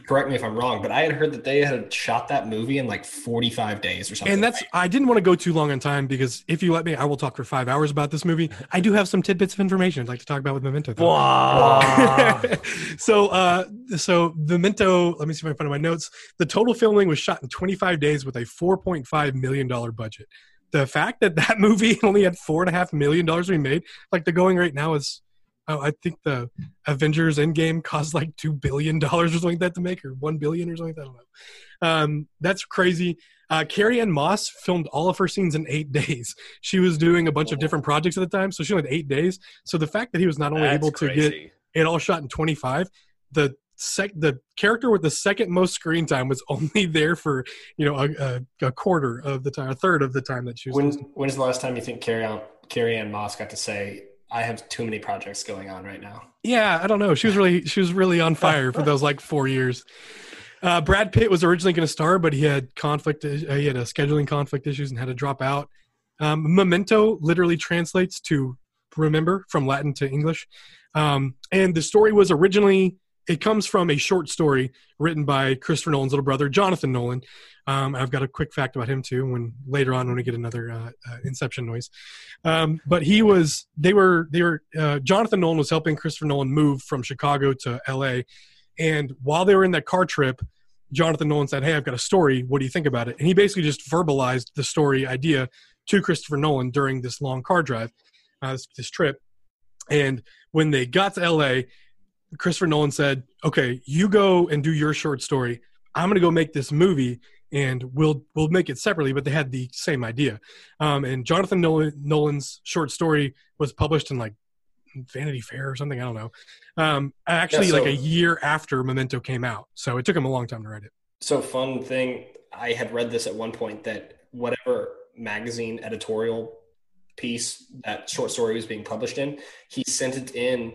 Correct me if I'm wrong, but I had heard that they had shot that movie in like 45 days or something. And that's I didn't want to go too long on time because if you let me, I will talk for five hours about this movie. I do have some tidbits of information I'd like to talk about with Memento. Wow. so uh so Memento, let me see if I can find my notes. The total filming was shot in 25 days with a 4.5 million dollar budget. The fact that that movie only had four and a half million dollars to be made, like the going rate now is oh, I think the Avengers Endgame cost like two billion dollars or something like that to make, or one billion or something. Like that. I don't know. Um, that's crazy. Uh, Carrie Ann Moss filmed all of her scenes in eight days. She was doing a bunch of different projects at the time, so she only had eight days. So the fact that he was not only That's able to crazy. get it all shot in 25. The sec the character with the second most screen time was only there for you know a, a, a quarter of the time, a third of the time that she was. When when's the last time you think Carrie on Carrie Ann Moss got to say, "I have too many projects going on right now"? Yeah, I don't know. She was really she was really on fire for those like four years. Uh, Brad Pitt was originally going to star, but he had conflict. Uh, he had a scheduling conflict issues and had to drop out. Um, Memento literally translates to remember from Latin to English, um, and the story was originally it comes from a short story written by Christopher Nolan's little brother, Jonathan Nolan. Um, I've got a quick fact about him too. When later on, when we get another uh, uh, Inception noise, um, but he was they were they were uh, Jonathan Nolan was helping Christopher Nolan move from Chicago to L.A. And while they were in that car trip, Jonathan Nolan said, "Hey, I've got a story. What do you think about it?" And he basically just verbalized the story idea to Christopher Nolan during this long car drive, uh, this, this trip. And when they got to LA, Christopher Nolan said, "Okay, you go and do your short story. I'm going to go make this movie, and we'll we'll make it separately." But they had the same idea. Um, and Jonathan Nolan, Nolan's short story was published in like Vanity Fair or something. I don't know. Um, actually, Yeah, so- like a year after Memento came out, so it took him a long time to write it. So fun thing, I had read this at one point that whatever magazine editorial piece that short story was being published in, he sent it in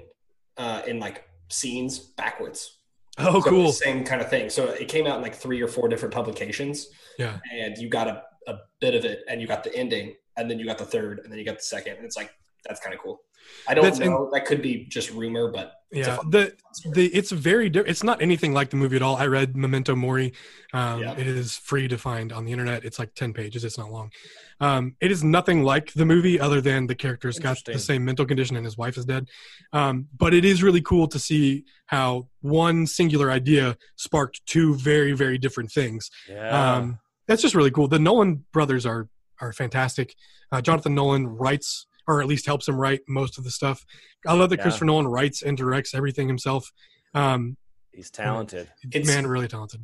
uh, in like scenes backwards. Oh, So cool. Same kind of thing. So it came out in like three or four different publications, Yeah. and you got a, a bit of it, and you got the ending, and then you got the third, and then you got the second. And it's like that's kind of cool. I don't That's in- know. that could be just rumor, but Yeah, the the it's very di- it's not anything like the movie at all. I read Memento Mori. Um, Yeah. It is free to find on the internet. It's like ten pages. It's not long. Um, it is nothing like the movie, other than the character's got the same mental condition and his wife is dead. Um, but it is really cool to see how one singular idea sparked two very very different things. Yeah. Um, that's just really cool. The Nolan brothers are are fantastic. Uh, Jonathan Nolan writes, or at least helps him write most of the stuff. I love that Yeah. Christopher Nolan writes and directs everything himself. Um, He's talented. It's- man, really talented.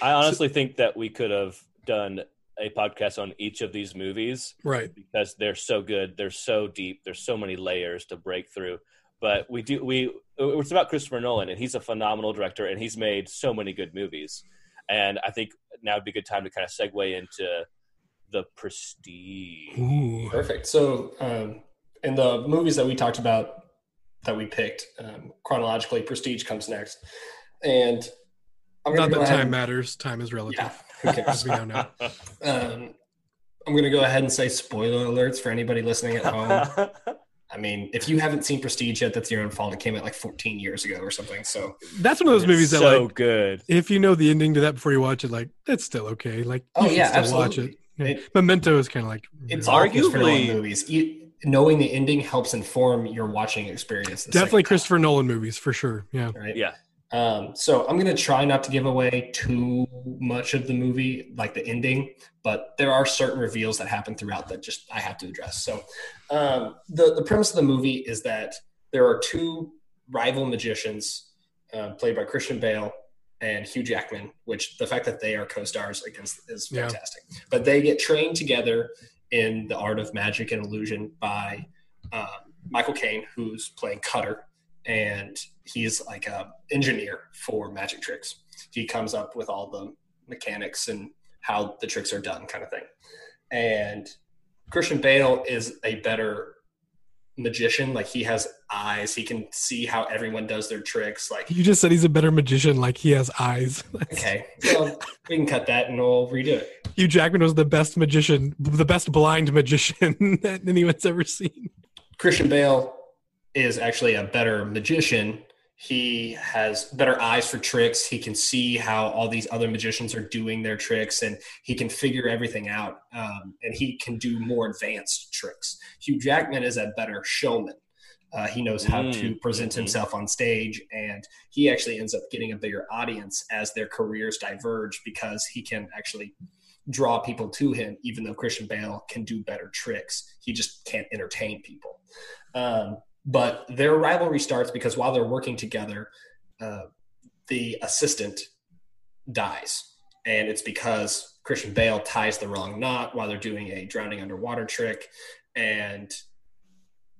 I honestly think that we could have done a podcast on each of these movies Right. because they're so good, they're so deep, there's so many layers to break through. But we do we it's about Christopher Nolan and he's a phenomenal director and he's made so many good movies. And I think now would be a good time to kind of segue into the prestige. Ooh. Perfect. So, um, in the movies that we talked about that we picked um, chronologically, Prestige comes next, and I'm Not that time and- matters. Time is relative. Yeah, who cares? As we know now. um, I'm going to go ahead and say spoiler alerts for anybody listening at home. I mean, if you haven't seen Prestige yet, that's your own fault. It came out like 14 years ago or something. So, That's one of those movies that, so like, good. if you know the ending to that before you watch it, like, that's still okay. Like, Oh, should yeah, still watch it. Absolutely. Yeah. It- Memento is kind of like, it's yeah. all Christopher Nolan Arguably- movies. You, knowing the ending helps inform your watching experience. definitely second time. Christopher Nolan movies for sure. Yeah. right? Yeah. Um, so I'm gonna try not to give away too much of the movie, like the ending, but there are certain reveals that happen throughout that just I have to address. So um, the the premise of the movie is that there are two rival magicians, uh, played by Christian Bale and Hugh Jackman, which the fact that they are co-stars against is Yeah. fantastic. But they get trained together in the art of magic and illusion by um, Michael Caine, who's playing Cutter, and he's like a engineer for magic tricks. He comes up with all the mechanics and how the tricks are done, kind of thing. And Christian Bale is a better magician. Like he has eyes, he can see how everyone does their tricks. Like, You just said he's a better magician, like he has eyes. okay, well, we can cut that and we'll redo it. Hugh Jackman was the best magician, the best blind magician that anyone's ever seen. Christian Bale is actually a better magician. He has better eyes for tricks. He can see how all these other magicians are doing their tricks and he can figure everything out. Um, and he can do more advanced tricks. Hugh Jackman is a better showman. Uh, he knows how to Mm, present mhm. himself on stage, and he actually ends up getting a bigger audience as their careers diverge because he can actually draw people to him, even though Christian Bale can do better tricks. He just can't entertain people. Um, but their rivalry starts because while they're working together, uh, the assistant dies. And it's because Christian Bale ties the wrong knot while they're doing a drowning underwater trick. And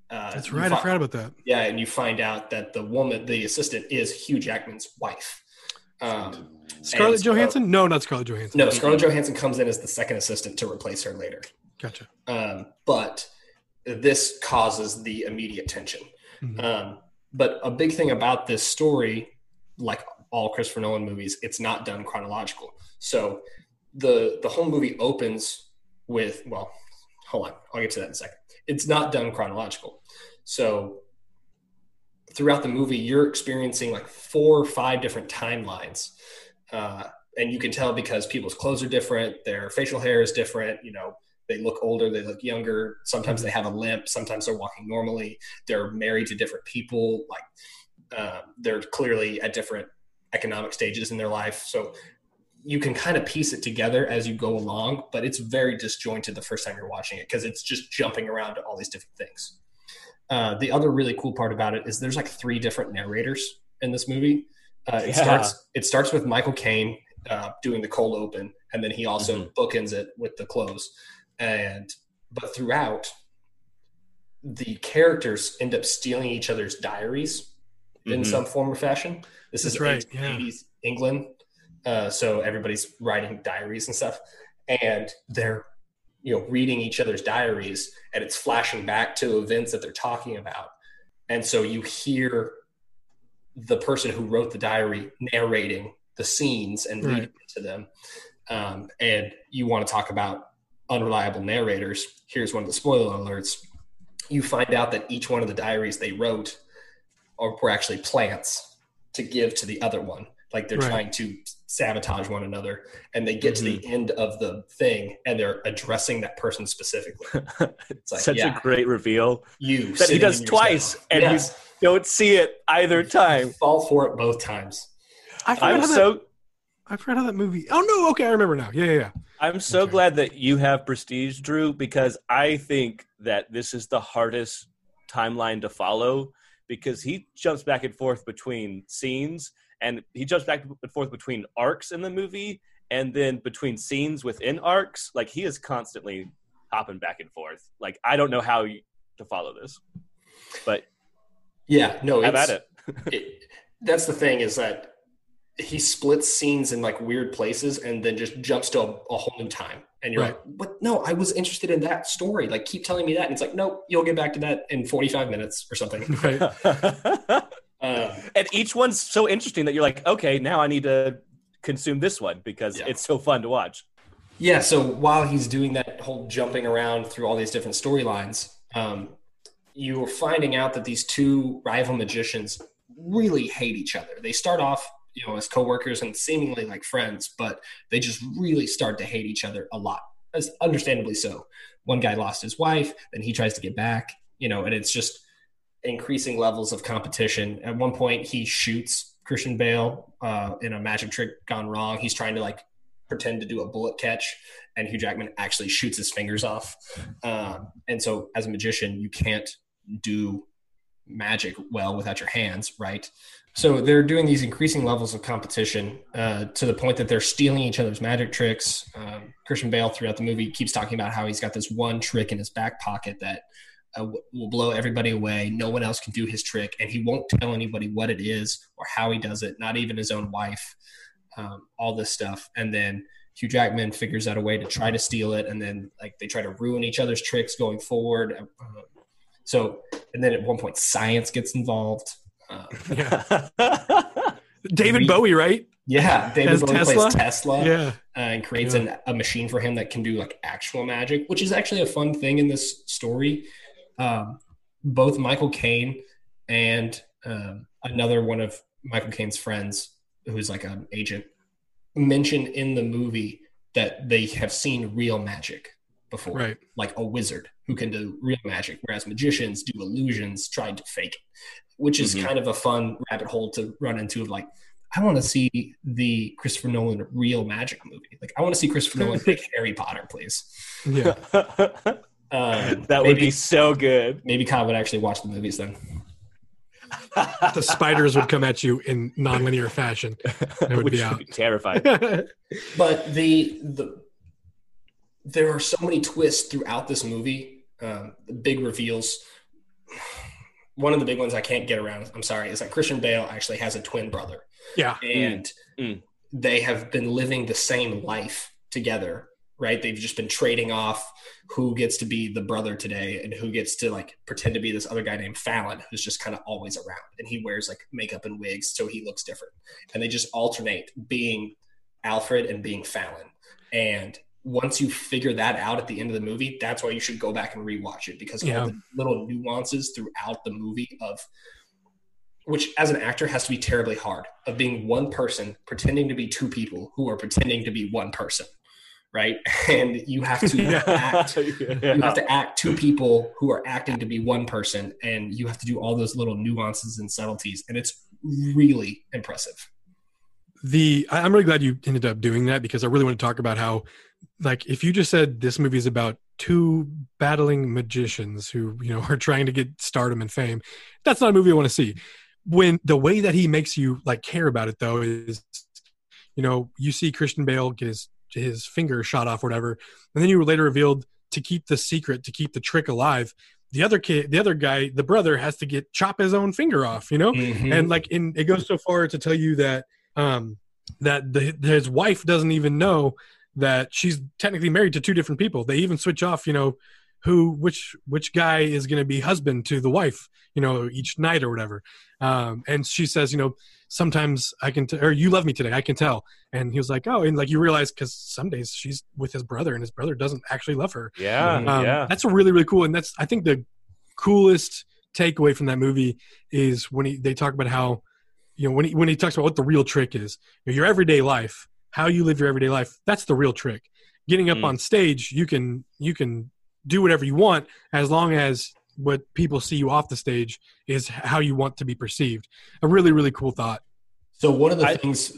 Uh, That's right. I forgot about that. Yeah, and you find out that the woman, the assistant, is Hugh Jackman's wife. Um, Scarlett Johansson? No, not Scarlett Johansson. no, Scarlett Johansson comes in as the second assistant to replace her later. Gotcha. Um, but this causes the immediate tension. Mhm. Um, but a big thing about this story, like all Christopher Nolan movies, it's not done chronological. So the the whole movie opens with well, hold on, I'll get to that in a second. It's not done chronological. So throughout the movie, you're experiencing like four or five different timelines. Uh, and you can tell because people's clothes are different, their facial hair is different, you know, they look older, they look younger. Sometimes they have a limp, sometimes they're walking normally. They're married to different people, like uh, they're clearly at different economic stages in their life. So you can kind of piece it together as you go along, but it's very disjointed the first time you're watching it because it's just jumping around to all these different things. Uh, the other really cool part about it is there's like three different narrators in this movie. Uh, it Yeah. starts it starts with Michael Caine uh, doing the cold open, and then he also Mhm. bookends it with the close. And but throughout, the characters end up stealing each other's diaries in Mhm. some form or fashion. This That's is right, 1880s England, uh, so everybody's writing diaries and stuff, and they're you know reading each other's diaries, and it's flashing back to events that they're talking about, and so you hear the person who wrote the diary narrating the scenes and reading it to them, um, and you want to talk about unreliable narrators. Here's one of the spoiler alerts. You find out that each one of the diaries they wrote are, were actually plants to give to the other one. Like they're Right. trying to sabotage one another. And they get to the mm-hmm. end of the thing and they're addressing that person specifically. It's like, Such yeah, a great reveal you. that he does twice, cell. and Yes. you don't see it either time. fall for it both times. I that, so I forgot how that movie. Oh no! Okay, I remember now. Yeah, yeah, yeah. I'm so Okay. glad that you have prestige, Drew, because I think that this is the hardest timeline to follow because he jumps back and forth between scenes and he jumps back and forth between arcs in the movie and then between scenes within arcs. Like he is constantly hopping back and forth. Like I don't know how to follow this, but Yeah, no, have it's, at it. it, that's the thing is that he splits scenes in like weird places and then just jumps to a, a whole new time. And you're Right. like, what? No, I was interested in that story. Like, keep telling me that. And it's like, nope, you'll get back to that in 45 minutes or something. Right. Uh, and each one's so interesting that you're like, okay, now I need to consume this one because Yeah. it's so fun to watch. yeah. So while he's doing that whole jumping around through all these different storylines, um, you're finding out that these two rival magicians really hate each other. They start off, you know, as coworkers and seemingly like friends, but they just really start to hate each other a lot, as understandably so. One guy lost his wife, then he tries to get back, you know, and it's just increasing levels of competition. At one point, he shoots Christian Bale uh, in a magic trick gone wrong. He's trying to like pretend to do a bullet catch, and Hugh Jackman actually shoots his fingers off. Um, and so, as a magician, you can't do magic well without your hands, right? So they're doing these increasing levels of competition uh, to the point that they're stealing each other's magic tricks. Um, Christian Bale throughout the movie keeps talking about how he's got this one trick in his back pocket that uh, w- will blow everybody away. No one else can do his trick, and he won't tell anybody what it is or how he does it, not even his own wife. Um, all this stuff, and then Hugh Jackman figures out a way to try to steal it, and then like they try to ruin each other's tricks going forward. Uh, so, and then at one point, science gets involved. Yeah. David We- Bowie, right? yeah, David As Bowie Tesla? plays Tesla Yeah. uh, and creates Yeah. an, a machine for him that can do like actual magic, which is actually a fun thing in this story. Um, both Michael Caine and um, another one of Michael Caine's friends, who's like an agent, mention in the movie that they have seen real magic before, Right. like a wizard who can do real magic, whereas magicians do illusions trying to fake it, which is Mhm. kind of a fun rabbit hole to run into. Of like, I want to see the Christopher Nolan real magic movie. Like, I want to see Christopher Nolan make Harry Potter, please. Yeah. Um, that would be so good. maybe Kyle would actually watch the movies then. the spiders would come at you in nonlinear fashion. It would Which be out. terrifying. But the the there are so many twists throughout this movie, um, big reveals. one of the big ones I can't get around. I'm sorry, is that Christian Bale actually has a twin brother, Yeah. and Mm. they have been living the same life together. Right? They've just been trading off who gets to be the brother today and who gets to like pretend to be this other guy named Fallon, who's just kind of always around, and he wears like makeup and wigs so he looks different, and they just alternate being Alfred and being Fallon, and once you figure that out at the end of the movie, that's why you should go back and rewatch it because Yeah. all the little nuances throughout the movie of which as an actor has to be terribly hard of being one person pretending to be two people who are pretending to be one person right? And you have to act you have to act two people who are acting to be one person and you have to do all those little nuances and subtleties and it's really impressive. The I'm really glad you ended up doing that because I really want to talk about how like if you just said this movie is about two battling magicians who you know are trying to get stardom and fame that's not a movie I want to see. When the way that he makes you like care about it though is you know you see Christian Bale get his his finger shot off or whatever and then you were later revealed to keep the secret to keep the trick alive. The other kid the other guy the brother has to get chop his own finger off you know? And like in it goes so far to tell you that um that the, his wife doesn't even know that she's technically married to two different people. They even switch off you know who which which guy is going to be husband to the wife you know each night or whatever. Um and she says you know sometimes i can t- or you love me today i can tell. And he was like oh and like you realize because some days she's with his brother and his brother doesn't actually love her. Yeah, um, yeah. That's really really cool, and that's I think the coolest takeaway from that movie is when he they talk about how you know when he when he talks about what the real trick is You know, your everyday life, how you live your everyday life. That's the real trick. Getting up Mm. on stage, you can you can do whatever you want as long as what people see you off the stage is how you want to be perceived. A really really cool thought. So one of the I- things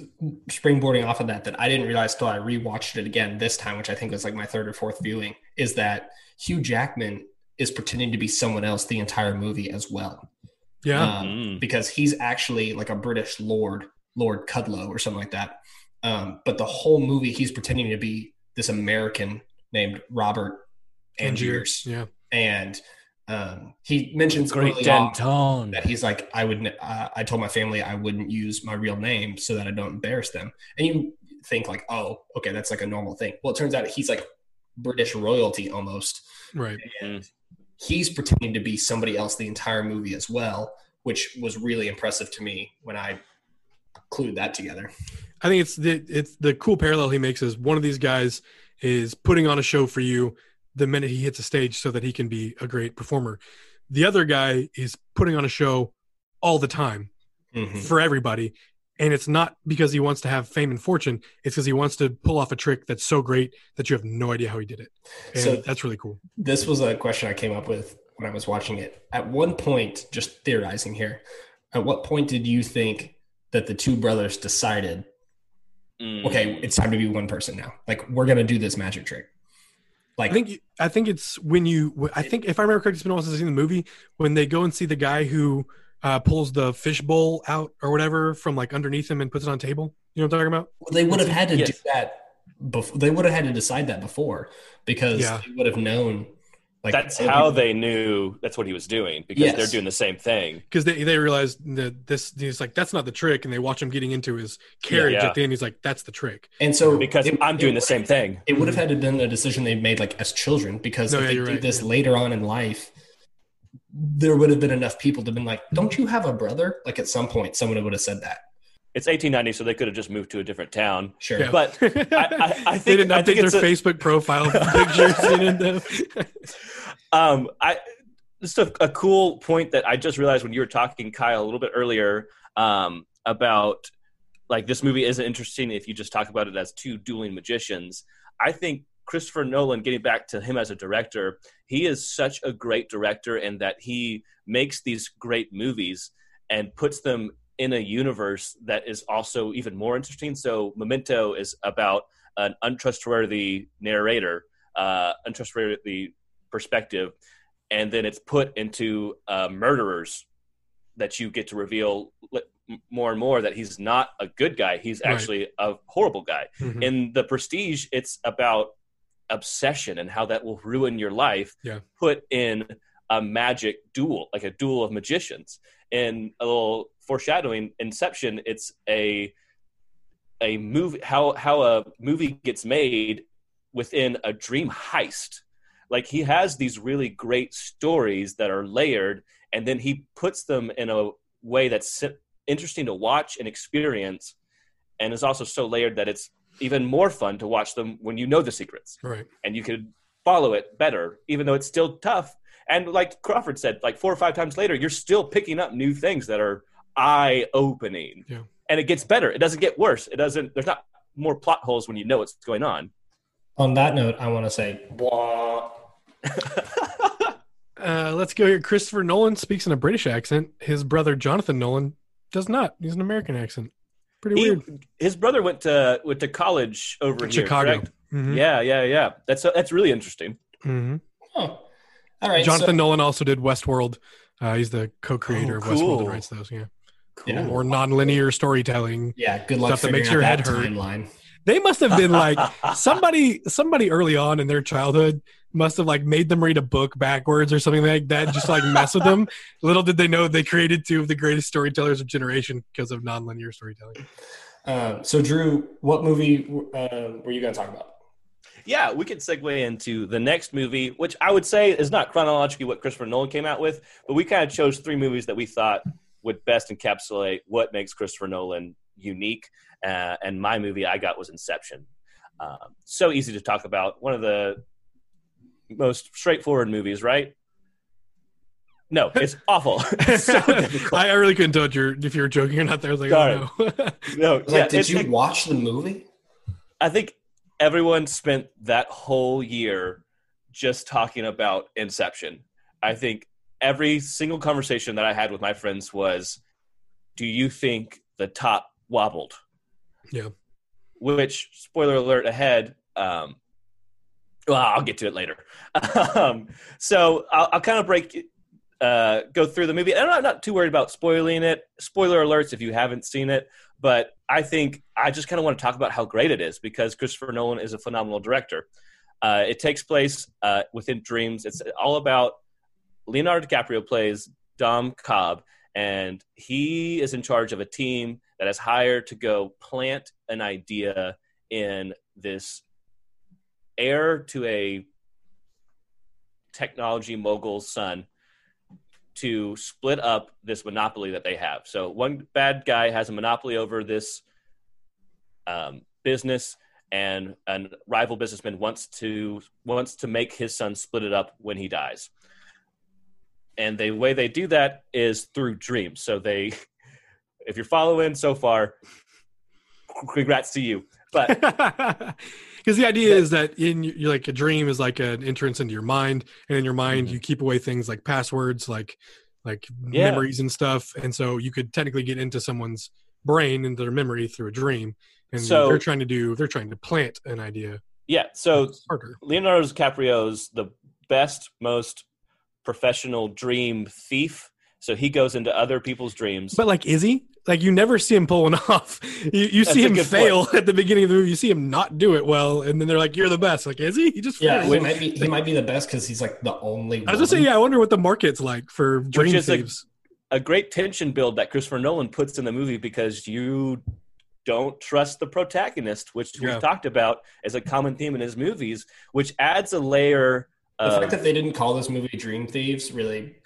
springboarding off of that that I didn't realize till I rewatched it again this time, which I think was like my third or fourth viewing, is that Hugh Jackman is pretending to be someone else the entire movie as well. Yeah, Um, Mm. because he's actually like a British lord, Lord Caldlow or something like that. Um, but the whole movie, he's pretending to be this American named Robert Angiers, Yeah, and um, he mentions Great early on that he's like, I would, uh, I told my family I wouldn't use my real name so that I don't embarrass them. And you think like, oh, okay, that's like a normal thing. Well, it turns out he's like British royalty almost, right. and he's pretending to be somebody else the entire movie as well, which was really impressive to me when I clued that together. I think it's the it's the cool parallel he makes is one of these guys is putting on a show for you the minute he hits a stage so that he can be a great performer. The other guy is putting on a show all the time Mhm. for everybody. And it's not because he wants to have fame and fortune. It's because he wants to pull off a trick that's so great that you have no idea how he did it. And So- that's really cool. This was a question I came up with when I was watching it. At one point, just theorizing here, at what point did you think that the two brothers decided Mm. okay, it's time to be one person now. Like we're gonna do this magic trick. Like I think you- I think it's when you I think if I remember correctly, it's been a while since I've seen the movie when they go and see the guy who uh, pulls the fish bowl out or whatever from like underneath him and puts it on table. You know what I'm talking about? they would have had to Yes. do that. Before, they would have had to decide that before because Yeah. they would have known. Like that's how people- they knew that's what he was doing because Yes. they're doing the same thing. Because they they realize that this he's like that's not the trick, and they watch him getting into his carriage Yeah. at the end. He's like that's the trick. And so Because it- I'm doing the same thing. It would have had to been a decision they made like as children because No, if yeah, they you're did right, this yeah. later on in life, there would have been enough people to have been like, "Don't you have a brother?" Like at some point, someone would have said that. It's 1890, so they could have just moved to a different town. Sure, Yeah. But I, I, I think they didn't update their a- Facebook profile pictures. you know? Um, I just a, a cool point that I just realized when you were talking, Kyle, a little bit earlier um, about like this movie isn't interesting if you just talk about it as two dueling magicians. I think Christopher Nolan, getting back to him as a director, he is such a great director in that he makes these great movies and puts them in a universe that is also even more interesting. So Memento is about an untrustworthy narrator, uh, untrustworthy perspective, and then it's put into uh, murderers that you get to reveal more and more that he's not a good guy; he's Right. actually a horrible guy. Mhm. In the Prestige, it's about obsession and how that will ruin your life. Yeah. Put in a magic duel, like a duel of magicians. In a little foreshadowing, Inception, it's a a movie how how a movie gets made within a dream heist. Like he has these really great stories that are layered, and then he puts them in a way that's interesting to watch and experience, and is also so layered that it's even more fun to watch them when you know the secrets, Right. and you could follow it better, even though it's still tough. And like Crawford said, like four or five times later, you're still picking up new things that are eye opening. Yeah. And it gets better. It doesn't get worse. It doesn't. There's not more plot holes when you know what's going on. On that note, I want to say, blah. Uh, let's go here. Christopher Nolan speaks in a British accent. His brother Jonathan Nolan does not. He's an American accent. Pretty He, weird. his brother went to went to college over here. Chicago. correct? Mhm. Yeah, yeah, yeah. That's that's really interesting. Mhm. Oh. All right. Jonathan so, Nolan also did Westworld. Uh, he's the co-creator Oh, of Westworld and writes those. Yeah, Yeah. or non-linear storytelling. yeah, good luck Stuff that figuring makes out your that head hurt. timeline. They must have been like somebody somebody early on in their childhood must have like made them read a book backwards or something like that just like mess with them little did they know they created two of the greatest storytellers of generation because of nonlinear storytelling Um, so, Drew, what movie uh, were you going to talk about? Yeah, we could segue into the next movie, which I would say is not chronologically what Christopher Nolan came out with, but we kind of chose three movies that we thought would best encapsulate what makes Christopher Nolan unique. Uh, and my movie I got was Inception. Um, so easy to talk about. One of the most straightforward movies, right? No, it's awful. It's so. I, I really couldn't tell if you're, if you were joking or not there i was like Sorry. oh no No, I yeah, like, did you like- watch the movie? I think everyone spent that whole year just talking about Inception. I think every single conversation that I had with my friends was, "Do you think the top wobbled?" Yeah. Which, spoiler alert ahead. Um, well, I'll get to it later. um, so I'll, I'll kind of break, uh, go through the movie. And I'm not, not too worried about spoiling it. Spoiler alerts if you haven't seen it. But I think I just kind of want to talk about how great it is because Christopher Nolan is a phenomenal director. Uh, it takes place uh, within dreams. It's all about Leonardo DiCaprio plays Dom Cobb, and he is in charge of a team that is hired to go plant an idea in this heir to a technology mogul's son to split up this monopoly that they have. So one bad guy has a monopoly over this um, business, and a rival businessman wants to wants to make his son split it up when he dies. And the way they do that is through dreams. So they, if you're following so far, congrats to you. But because the idea is that in you like a dream is like an entrance into your mind and in your mind Mhm. you keep away things like passwords like like Yeah. memories and stuff and so you could technically get into someone's brain into their memory through a dream and So- they're trying to do they're trying to plant an idea yeah, so Leonardo DiCaprio's the best, most professional dream thief. So he goes into other people's dreams. but like is he like you never see him pulling off you, you see him good fail at the beginning of the movie you see him not do it well and then they're like you're the best like is he he just Yeah, failed. he might be. He might be the best because he's like the only. i was gonna say yeah i wonder what the market's like for dream is a- thieves a great tension build that Christopher Nolan puts in the movie because you don't trust the protagonist, which Yeah. we've talked about as a common theme in his movies, which adds a layer The of fact that they didn't call this movie Dream Thieves really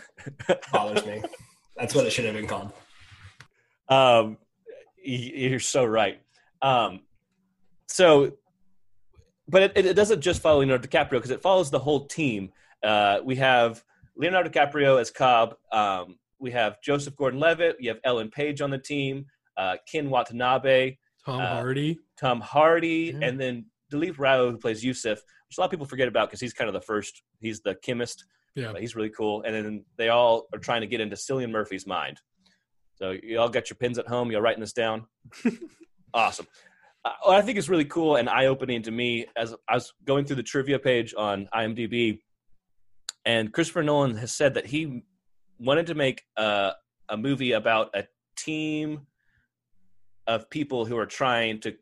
bothers me. That's what it should have been called. Um, you're so right. Um, so, but it, it doesn't just follow Leonardo DiCaprio because it follows the whole team. Uh, we have Leonardo DiCaprio as Cobb. Um, we have Joseph Gordon-Levitt. You have Ellen Page on the team. Uh, Ken Watanabe, tom uh, hardy Tom Hardy, Yeah. and then Dilip Rao who plays Yusuf, which a lot of people forget about because he's kind of the first. He's the chemist. Yeah. He's really cool. And then they all are trying to get into Cillian Murphy's mind. So you all got your pens at home. You're writing this down. awesome. Uh, what I think is really cool and eye opening to me as I was going through the trivia page on IMDb, and Christopher Nolan has said that he wanted to make uh, a movie about a team of people who are trying to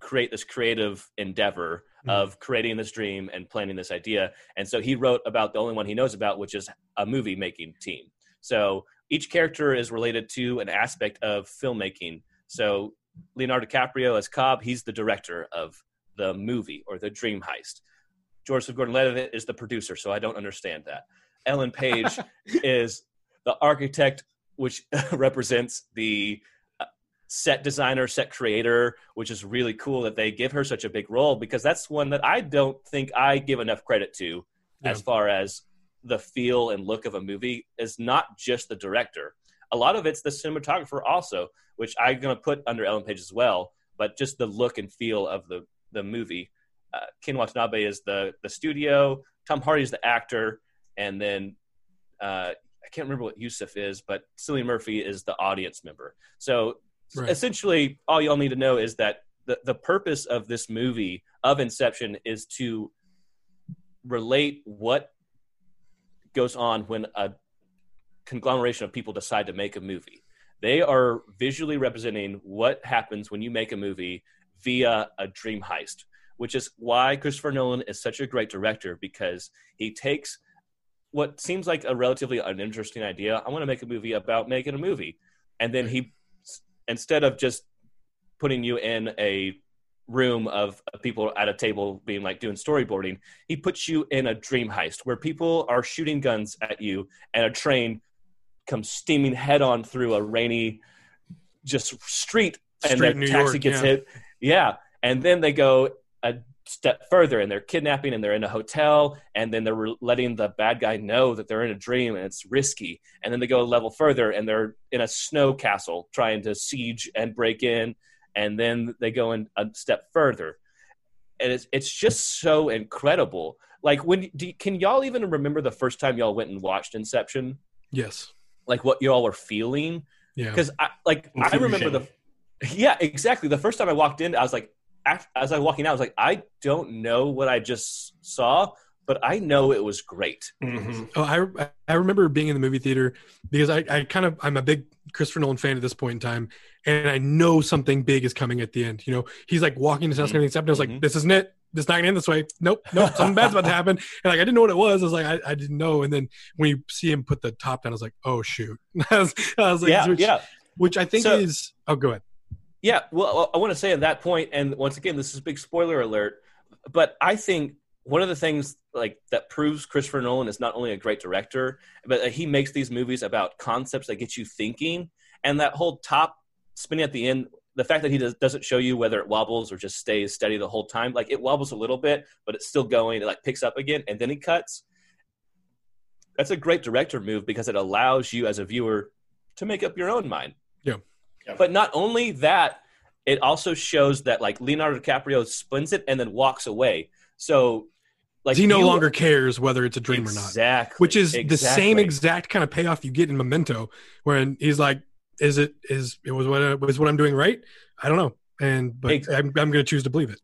create this creative endeavor Mm. of creating this dream and planning this idea. And so he wrote about the only one he knows about, which is a movie making team. So each character is related to an aspect of filmmaking. So Leonardo DiCaprio as Cobb, he's the director of the movie or the dream heist. Joseph Gordon-Levitt is the producer, so I don't understand that. Ellen Page is the architect, which represents the set designer, set creator, which is really cool that they give her such a big role because that's one that I don't think I give enough credit to Yeah. as far as the feel and look of a movie is not just the director. A lot of it's the cinematographer also, which I'm going to put under Ellen Page as well, but just the look and feel of the the movie. Uh, Ken Watanabe is the the studio, Tom Hardy is the actor, and then uh, I can't remember what Yusuf is, but Cillian Murphy is the audience member. So Right. essentially, all y'all need to know is that the, the purpose of this movie of Inception is to relate what goes on when a conglomeration of people decide to make a movie. They are visually representing what happens when you make a movie via a dream heist, which is why Christopher Nolan is such a great director because he takes what seems like a relatively uninteresting idea. I want to make a movie about making a movie. And then he, instead of just putting you in a room of people at a table being like doing storyboarding, he puts you in a dream heist where people are shooting guns at you and a train comes steaming head on through a rainy just street and the New taxi York, gets yeah. hit. Yeah. And then they go step further and they're kidnapping and they're in a hotel and then they're letting the bad guy know that they're in a dream and it's risky. And then they go a level further and they're in a snow castle trying to siege and break in. And then they go in a step further. And it's, it's just so incredible. Like when do can y'all even remember the first time y'all went and watched Inception? Yes. Like what y'all were feeling? Yeah. because I like I remember the yeah exactly the first time I walked in I was like af- as I was walking out I was like I don't know what I just saw but I know it was great hmm Oh, I I remember being in the movie theater because I, I kind of I'm a big Christopher Nolan fan at this point in time, and I know something big is coming at the end. You know, he's like walking his house and everything's happening. I was like, Mhm. this isn't it. This is not gonna end this way. Nope, nope. Something bad's about to happen. And like I didn't know what it was. I was like, I, I didn't know. And then when you see him put the top down, I was like, oh shoot. I was, I was like, yeah which, yeah which I think So- is. Oh, go ahead. Yeah well I want to say at that point and once again this is a big spoiler alert but I think one of the things like that proves Christopher Nolan is not only a great director but he makes these movies about concepts that get you thinking and that whole top spinning at the end the fact that he does, doesn't show you whether it wobbles or just stays steady the whole time like it wobbles a little bit but it's still going it like picks up again and then he cuts. That's a great director move because it allows you as a viewer to make up your own mind But not only that it also shows that like leonardo dicaprio spins it and then walks away so like he no you- longer cares whether it's a dream or not. exactly which is the same exact kind of payoff you get in Memento, when he's like, "Is it is it was what was what I'm doing right? I don't know." And but Ex- I'm, I'm going to choose to believe it.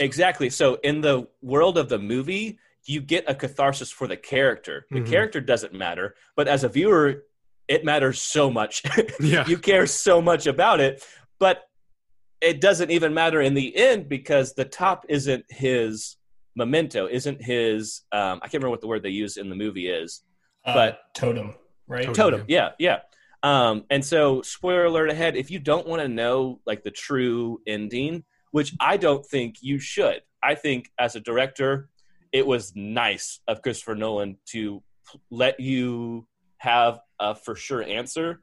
Exactly. So in the world of the movie, you get a catharsis for the character. The Mhm. character doesn't matter, but as a viewer, it matters so much. Yeah. you care so much about it, but it doesn't even matter in the end because the top isn't his memento, isn't his um, I can't remember what the word they use in the movie is. Uh, But- totem, right? Totem. Totem. Yeah, yeah. Um, and so, spoiler alert ahead: if you don't want to know like the true ending, which I don't think you should, I think as a director, it was nice of Christopher Nolan to p- let you have a for sure answer.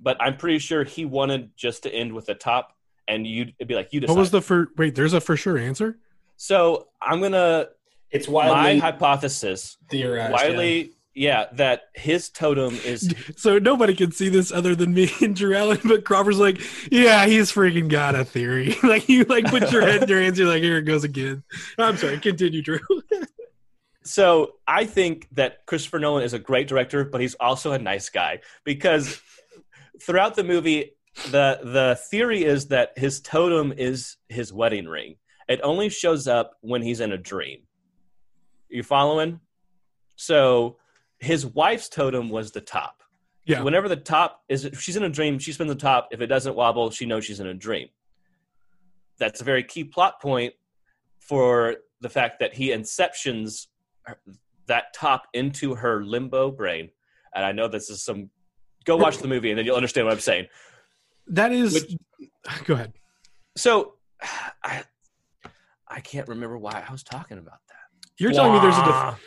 But I'm pretty sure he wanted just to end with the top, and you'd it'd be like you decide. What was the for? Wait, there's a for sure answer. so I'm gonna It's my hypothesis, theorized. widely, yeah, that his totem is So nobody can see this other than me and Drew Allen. But Crawford's like, yeah, he's freaking got a theory. like you like put your head in your hands. You're like, here it goes again. I'm sorry. Continue, Drew. So I think that Christopher Nolan is a great director, but he's also a nice guy because throughout the movie, the the theory is that his totem is his wedding ring. It only shows up when he's in a dream. You following? So his wife's totem was the top. Yeah. Whenever the top is, if she's in a dream, she spins the top. If it doesn't wobble, she knows she's in a dream. That's a very key plot point for the fact that he inceptions that top into her limbo brain. And I know this is some. Go watch the movie and then you'll understand what I'm saying. That is. Which- go ahead. So, I I can't remember why I was talking about that. You're telling me there's a. Def-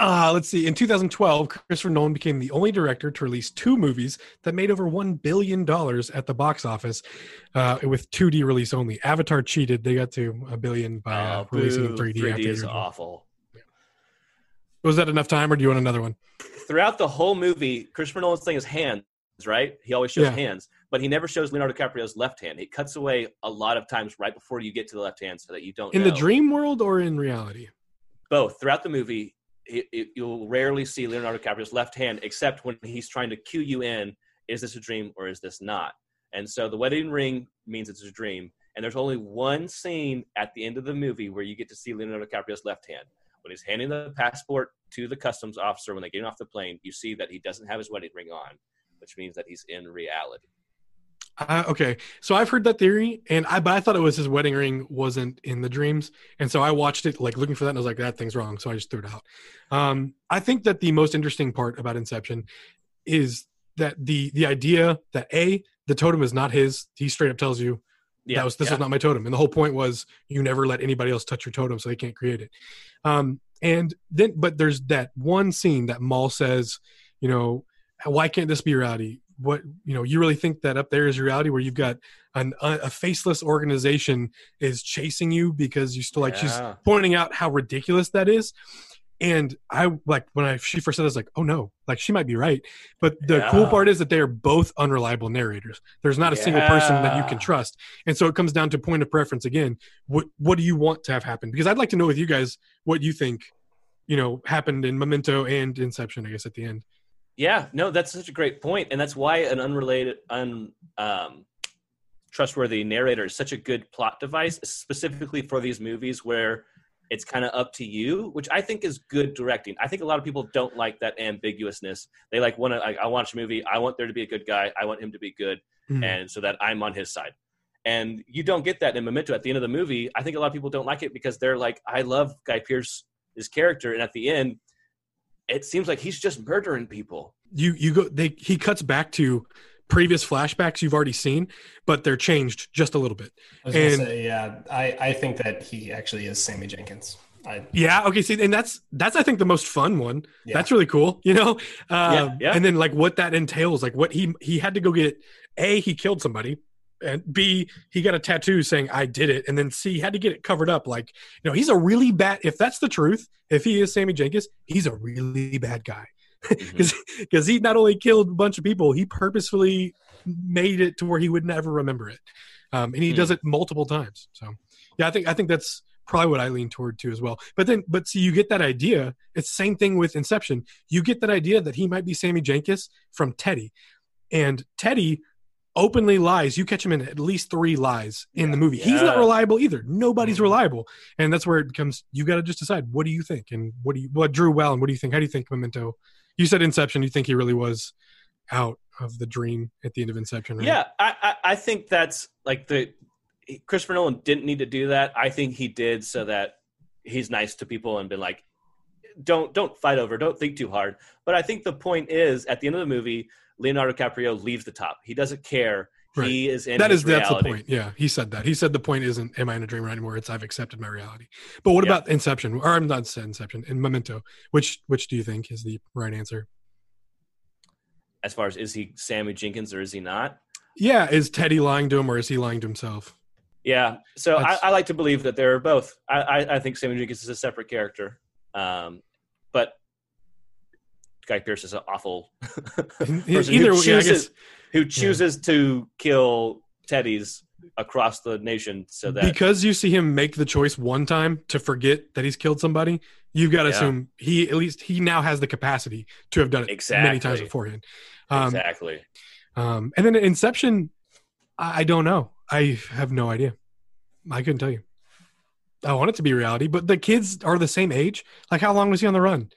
uh, let's see. In 2012, Christopher Nolan became the only director to release two movies that made over one billion dollars at the box office, uh, with 2D release only. Avatar cheated; they got to a billion by uh, Oh, releasing in boo. 3D. 3D is original. awful. Was that enough time, or do you want another one? Throughout the whole movie, Christopher Nolan's thing is hands, right? He always shows Yeah. hands, but he never shows Leonardo DiCaprio's left hand. He cuts away a lot of times right before you get to the left hand, so that you don't In know. the dream world or in reality? both throughout the movie it, it, you'll rarely see leonardo dicaprio's left hand except when he's trying to cue you in is this a dream or is this not and so the wedding ring means it's a dream and there's only one scene at the end of the movie where you get to see leonardo dicaprio's left hand when he's handing the passport to the customs officer when they get off the plane you see that he doesn't have his wedding ring on which means that he's in reality Uh, okay, so I've heard that theory, and I but I thought it was his wedding ring wasn't in the dreams, and so I watched it like looking for that, and I was like, that thing's wrong, so I just threw it out. Um, I think that the most interesting part about Inception is that the the idea that a the totem is not his. He straight up tells you yeah that was this yeah. was not my totem, and the whole point was you never let anybody else touch your totem, so they can't create it. Um, and then, but there's that one scene that Mal says, you know, why can't this be reality? What you know, you really think that up there is reality, where you've got an, a, a faceless organization is chasing you because you still like she's pointing out how ridiculous that is. And I like when I she first said, this, like, oh no, like she might be right. But the cool part is that they are both unreliable narrators. There's not a single person that you can trust. And so it comes down to point of preference again. What what do you want to have happen? Because I'd like to know with you guys what you think, you know, happened in Memento and Inception, I guess, at the end. Yeah, no, that's such a great point, and that's why an unrelated, un um, trustworthy narrator is such a good plot device, specifically for these movies where it's kind of up to you, which I think is good directing. I think a lot of people don't like that ambiguousness. They like want to. I, I watch a movie. I want there to be a good guy. I want him to be good, Mhm. and so that I'm on his side. And you don't get that in Memento at the end of the movie. I think a lot of people don't like it because they're like, I love Guy Pearce his character, and at the end, it seems like he's just murdering people. you you go they he cuts back to previous flashbacks you've already seen, but they're changed just a little bit. I was gonna And- say, yeah, I, I think that he actually is Sammy Jenkins. I, Yeah, okay, see, and that's that's I think the most fun one. Yeah. That's really cool, you know. Um, yeah. And then like what that entails, like what he he had to go get. A, he killed somebody, and B, he got a tattoo saying "I did it," and then C, he had to get it covered up. Like you know, he's a really bad. If that's the truth, if he is Sammy Jenkins, he's a really bad guy because because he not only killed a bunch of people, he purposefully made it to where he would never remember it, um, and he Hmm. does it multiple times. So yeah, I think I think that's probably what I lean toward too as well. But then, but see, you get that idea. It's the same thing with Inception. You get that idea that he might be Sammy Jenkins from Teddy, and Teddy openly lies. You catch him in at least three lies in the movie. He's not reliable either. Nobody's Mhm. reliable, and that's where it becomes. You got to just decide what do you think, and what do you what Drew Well, and what do you think? How do you think Memento? You said Inception. You think he really was out of the dream at the end of Inception? Right? Yeah, I, I, I think that's like the Christopher Nolan didn't need to do that. I think he did so that he's nice to people and been like, don't don't fight over, don't think too hard. But I think the point is, at the end of the movie, Leonardo DiCaprio leaves the top. He doesn't care. He is in that is that's the point. Yeah, he said that. He said the point isn't am I in a dream anymore? It's I've accepted my reality. But what Yeah. about Inception? Or I'm not saying Inception and Memento. Which which do you think is the right answer? As far as is he Sammy Jenkins or is he not? Yeah, is Teddy lying to him or is he lying to himself? Yeah. So I, I like to believe that they're both. I, I, I think Sammy Jenkins is a separate character. Um, but Guy Pearce is an awful person Either who way, yeah, I chooses, guess who chooses to kill teddies across the nation so that because you see him make the choice one time to forget that he's killed somebody, you've got to Yeah. assume he at least he now has the capacity to have done it many times beforehand. Um, exactly. Um, and then Inception, I, I don't know. I have no idea. I couldn't tell you. I want it to be reality, but the kids are the same age. Like, how long was he on the run?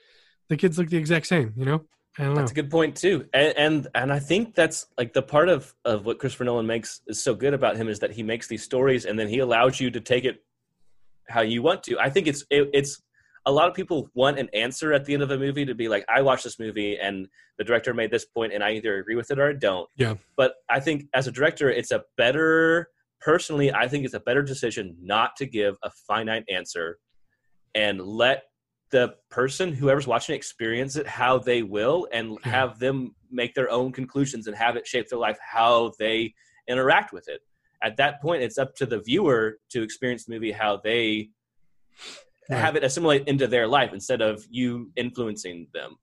The kids look the exact same. You know, I don't know. That's a good point too, and, and and I think that's like the part of of what Christopher Nolan makes is so good about him is that he makes these stories and then he allows you to take it how you want to. I think it's it, it's a lot of people want an answer at the end of a movie to be like, I watched this movie and the director made this point and I either agree with it or I don't. Yeah. But I think as a director, it's a better personally, I think it's a better decision not to give a finite answer and let the person, whoever's watching it, experience it how they will and Yeah. have them make their own conclusions and have it shape their life how they interact with it. At that point, it's up to the viewer to experience the movie how they Right. have it assimilate into their life instead of you influencing them.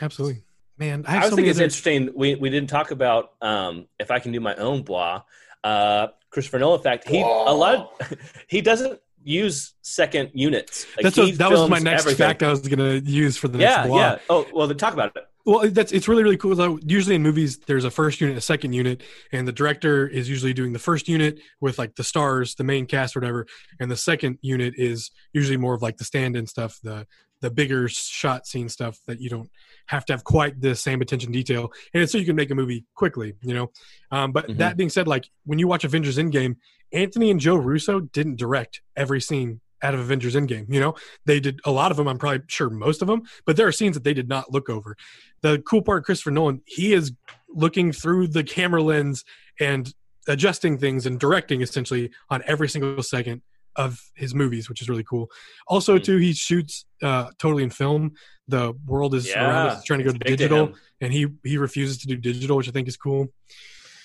Absolutely, man. I I, was so thinking many it's other- interesting. We we didn't talk about um, if I can do my own blah. Uh, Christopher Nolan fact he a lot of, he doesn't use second units. Like, That's what, that was my next everything. fact I was going to use for the Yeah, next blog. yeah. Oh well, then talk about it. Well, that's it's really really cool. Though usually in movies, there's a first unit, a second unit, and the director is usually doing the first unit with like the stars, the main cast, or whatever, and the second unit is usually more of like the stand-in stuff, the the bigger shot scene stuff that you don't have to have quite the same attention detail, and so you can make a movie quickly, you know. Um, but Mhm. that being said, like when you watch Avengers Endgame, Anthony and Joe Russo didn't direct every scene out of Avengers Endgame. You know, they did a lot of them. I'm probably sure most of them, but there are scenes that they did not look over. The cool part, Christopher Nolan, he is looking through the camera lens and adjusting things and directing essentially on every single second of his movies, which is really cool. Also, Mhm. too, he shoots uh, totally in film. The world is around us trying to go to digital, him. and he he refuses to do digital, which I think is cool.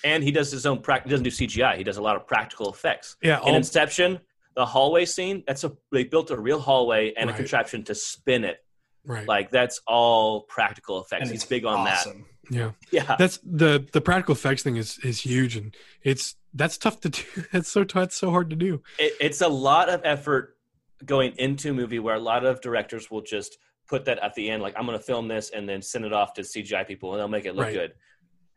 And he does his own. practice. he doesn't do CGI. He does a lot of practical effects. Yeah, In all, Inception, the hallway scene. That's a they built a real hallway and Right. a contraption to spin it. right. Like that's all practical effects. And He's big on that. yeah. Yeah. that's the the practical effects thing is is huge and it's that's tough to do that's so that's so hard to do it, it's a lot of effort going into a movie where a lot of directors will just put that at the end like i'm going to film this and then send it off to cgi people and they'll make it look Right. good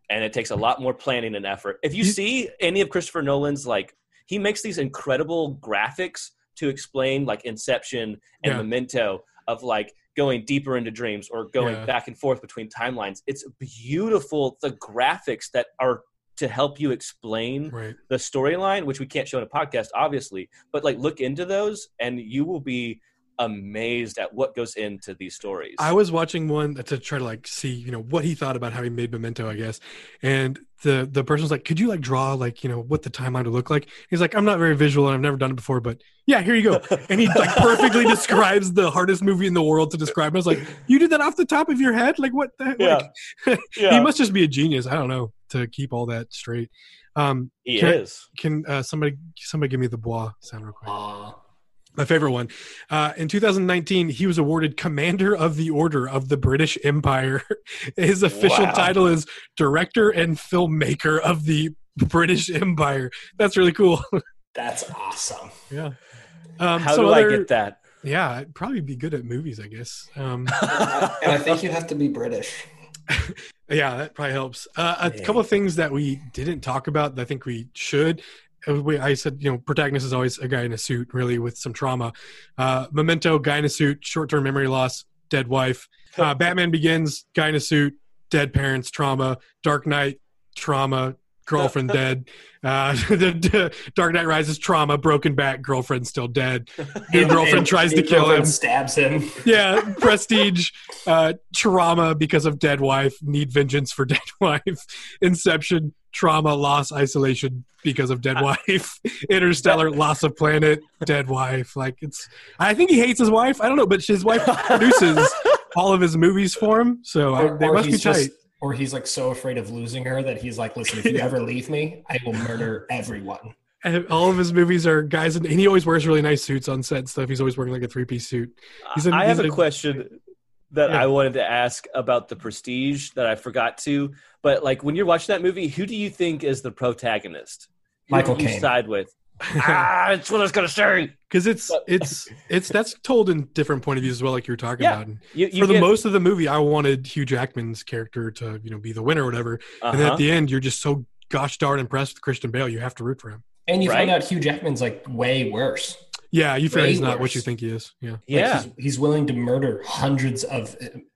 and it takes a lot more planning and effort if you see any of christopher nolan's like he makes these incredible graphics to explain like inception and Yeah. memento of like going deeper into dreams or going Yeah. back and forth between timelines it's beautiful the graphics that are to help you explain right the storyline, which we can't show in a podcast, obviously, but like look into those and you will be amazed at what goes into these stories. i was watching one to try to like see you know what he thought about how he made memento i guess and the the person was like could you like draw like you know what the timeline would look like he's like i'm not very visual and i've never done it before but yeah here you go and he like perfectly describes the hardest movie in the world to describe i was like you did that off the top of your head like what the Yeah. like, yeah, he must just be a genius i don't know to keep all that straight um he can is. Can uh, somebody somebody give me the bois sound real quick? Aw. My favorite one. Uh, in 2019, he was awarded Commander of the Order of the British Empire. His official Wow. title is Director and Filmmaker of the British Empire. That's really cool. That's awesome. yeah. Um, How some do other- I get that? Yeah, I'd probably be good at movies, I guess. Um, and I think you have to be British. yeah, that probably helps. Uh, a Dang. couple of things that we didn't talk about that I think we should. We- I said, you know, protagonist is always a guy in a suit, really, with some trauma. Uh, Memento, guy in a suit, short-term memory loss, dead wife. Uh, Batman Begins, guy in a suit, dead parents, trauma. Dark Knight, trauma, girlfriend dead. Uh, Dark Knight Rises, trauma, broken back, girlfriend still dead. New girlfriend and tries to kill him. Stabs him. yeah, prestige, uh, trauma because of dead wife, need vengeance for dead wife, inception, trauma, loss, isolation because of dead uh, wife, interstellar, loss of planet, dead wife. Like it's, I think he hates his wife. I don't know, but his wife produces all of his movies for him, so I, Or, they or must be tight. just, or he's like so afraid of losing her that he's like, listen, if you ever leave me, I will murder everyone. And all of his movies are guys, and he always wears really nice suits on set and stuff. He's always wearing like a three piece suit. He's a- I have a a- question that Yeah. I wanted to ask about the Prestige that I forgot to. But like when you're watching that movie, who do you think is the protagonist? Who Michael do you Caine. side with? ah, that's what I was gonna say. because it's But- it's it's that's told in different point of views as well, like you were talking Yeah. about. And You, you for the get- most of the movie, I wanted Hugh Jackman's character to you know be the winner or whatever, and then uh-huh. at the end, you're just so gosh darn impressed with Christian Bale, you have to root for him. And you find out Hugh Jackman's like way worse. Yeah, you feel Way he's not what you think he is. Yeah, Like, yeah, he's, he's willing to murder hundreds of,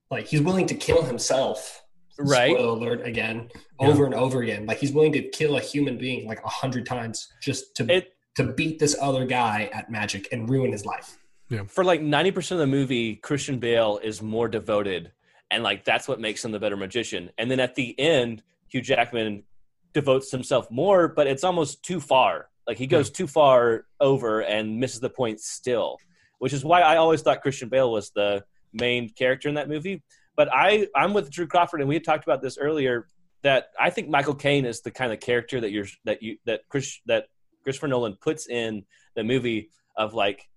like he's willing to kill himself. right. Spoiler alert again, Yeah. over and over again. Like he's willing to kill a human being like a hundred times just to It to beat this other guy at magic and ruin his life. Yeah. For like 90% of the movie, Christian Bale is more devoted. And like that's what makes him the better magician. And then at the end, Hugh Jackman devotes himself more, but it's almost too far. Like he goes too far over and misses the point still, which is why I always thought Christian Bale was the main character in that movie. But I, I'm with Drew Crawford, and we had talked about this earlier. That I think Michael Caine is the kind of character that you're that you that Chris that Christopher Nolan puts in the movie of like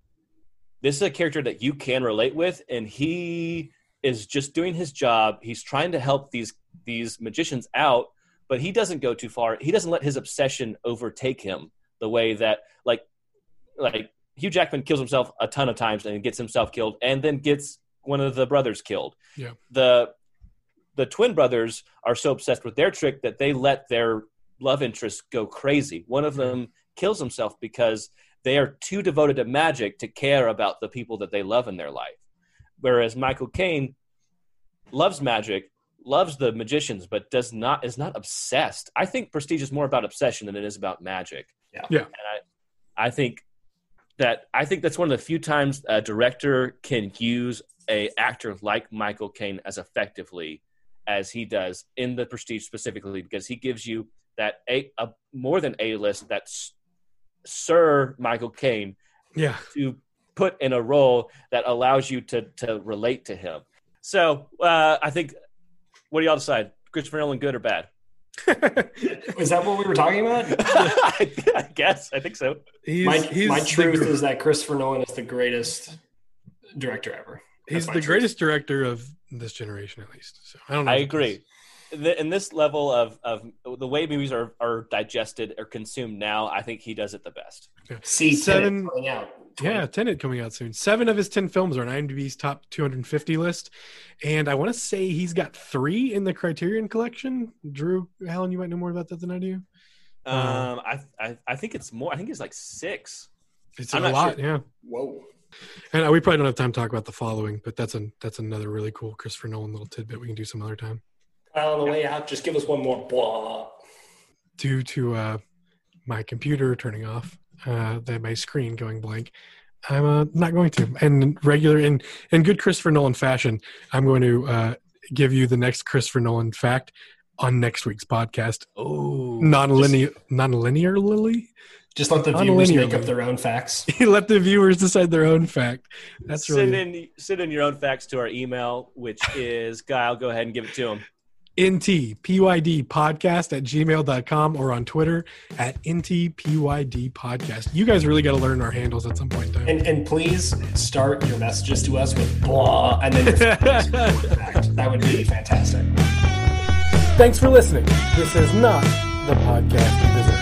this is a character that you can relate with, and he is just doing his job. He's trying to help these these magicians out, but he doesn't go too far. He doesn't let his obsession overtake him the way that like like Hugh Jackman kills himself a ton of times and gets himself killed, and then gets one of the brothers killed. Yeah. The the twin brothers are so obsessed with their trick that they let their love interest go crazy. One of them kills himself because they are too devoted to magic to care about the people that they love in their life. Whereas Michael Caine loves magic, loves the magicians, but does not is not obsessed. I think Prestige is more about obsession than it is about magic. Yeah. I, I think that I think that's one of the few times a director can use a actor like Michael Caine as effectively as he does in the Prestige specifically, because he gives you that a, a more than a list that's Sir Michael Caine Yeah. to put in a role that allows you to to relate to him. So uh, I think, what do y'all decide? Christopher Nolan, good or bad? Is that what we were talking about? I guess I think so. he's, my he's my truth gr- is that Christopher Nolan is the greatest director ever. he's That's my the truth. greatest director of this generation, at least. So I don't know. I agree. The, in this level of, of the way movies are, are digested or consumed now, I think he does it the best. See Seven- seven out. Yeah, Tenet coming out soon. Seven of his ten films are on IMDb's top 250 list, and I want to say he's got three in the Criterion Collection. Drew, Alan, you might know more about that than I do. Uh, Um, I, I I think it's more. I think it's like six. It's I'm a lot, sure. yeah. Whoa. And uh, we probably don't have time to talk about the following, but that's a that's another really cool Christopher Nolan little tidbit we can do some other time. Well, on the way out, just give us one more blah. Due to uh, my computer turning off, uh, that my screen going blank, I'm uh, not going to. And regular in in good Christopher Nolan fashion, I'm going to uh, give you the next Christopher Nolan fact on next week's podcast. Oh, Non-linear, non-linearly. Just let the On viewers linear make up their own facts. Let the viewers decide their own fact. That's send really in send in your own facts to our email, which is Guy. Go ahead and give it to him. Ntpyd podcast at gmail.com or on Twitter at ntpyd podcast. You guys really got to learn our handles at some point in. And, and please start your messages to us with blah and then. That would be fantastic. Thanks for listening. This is not the podcast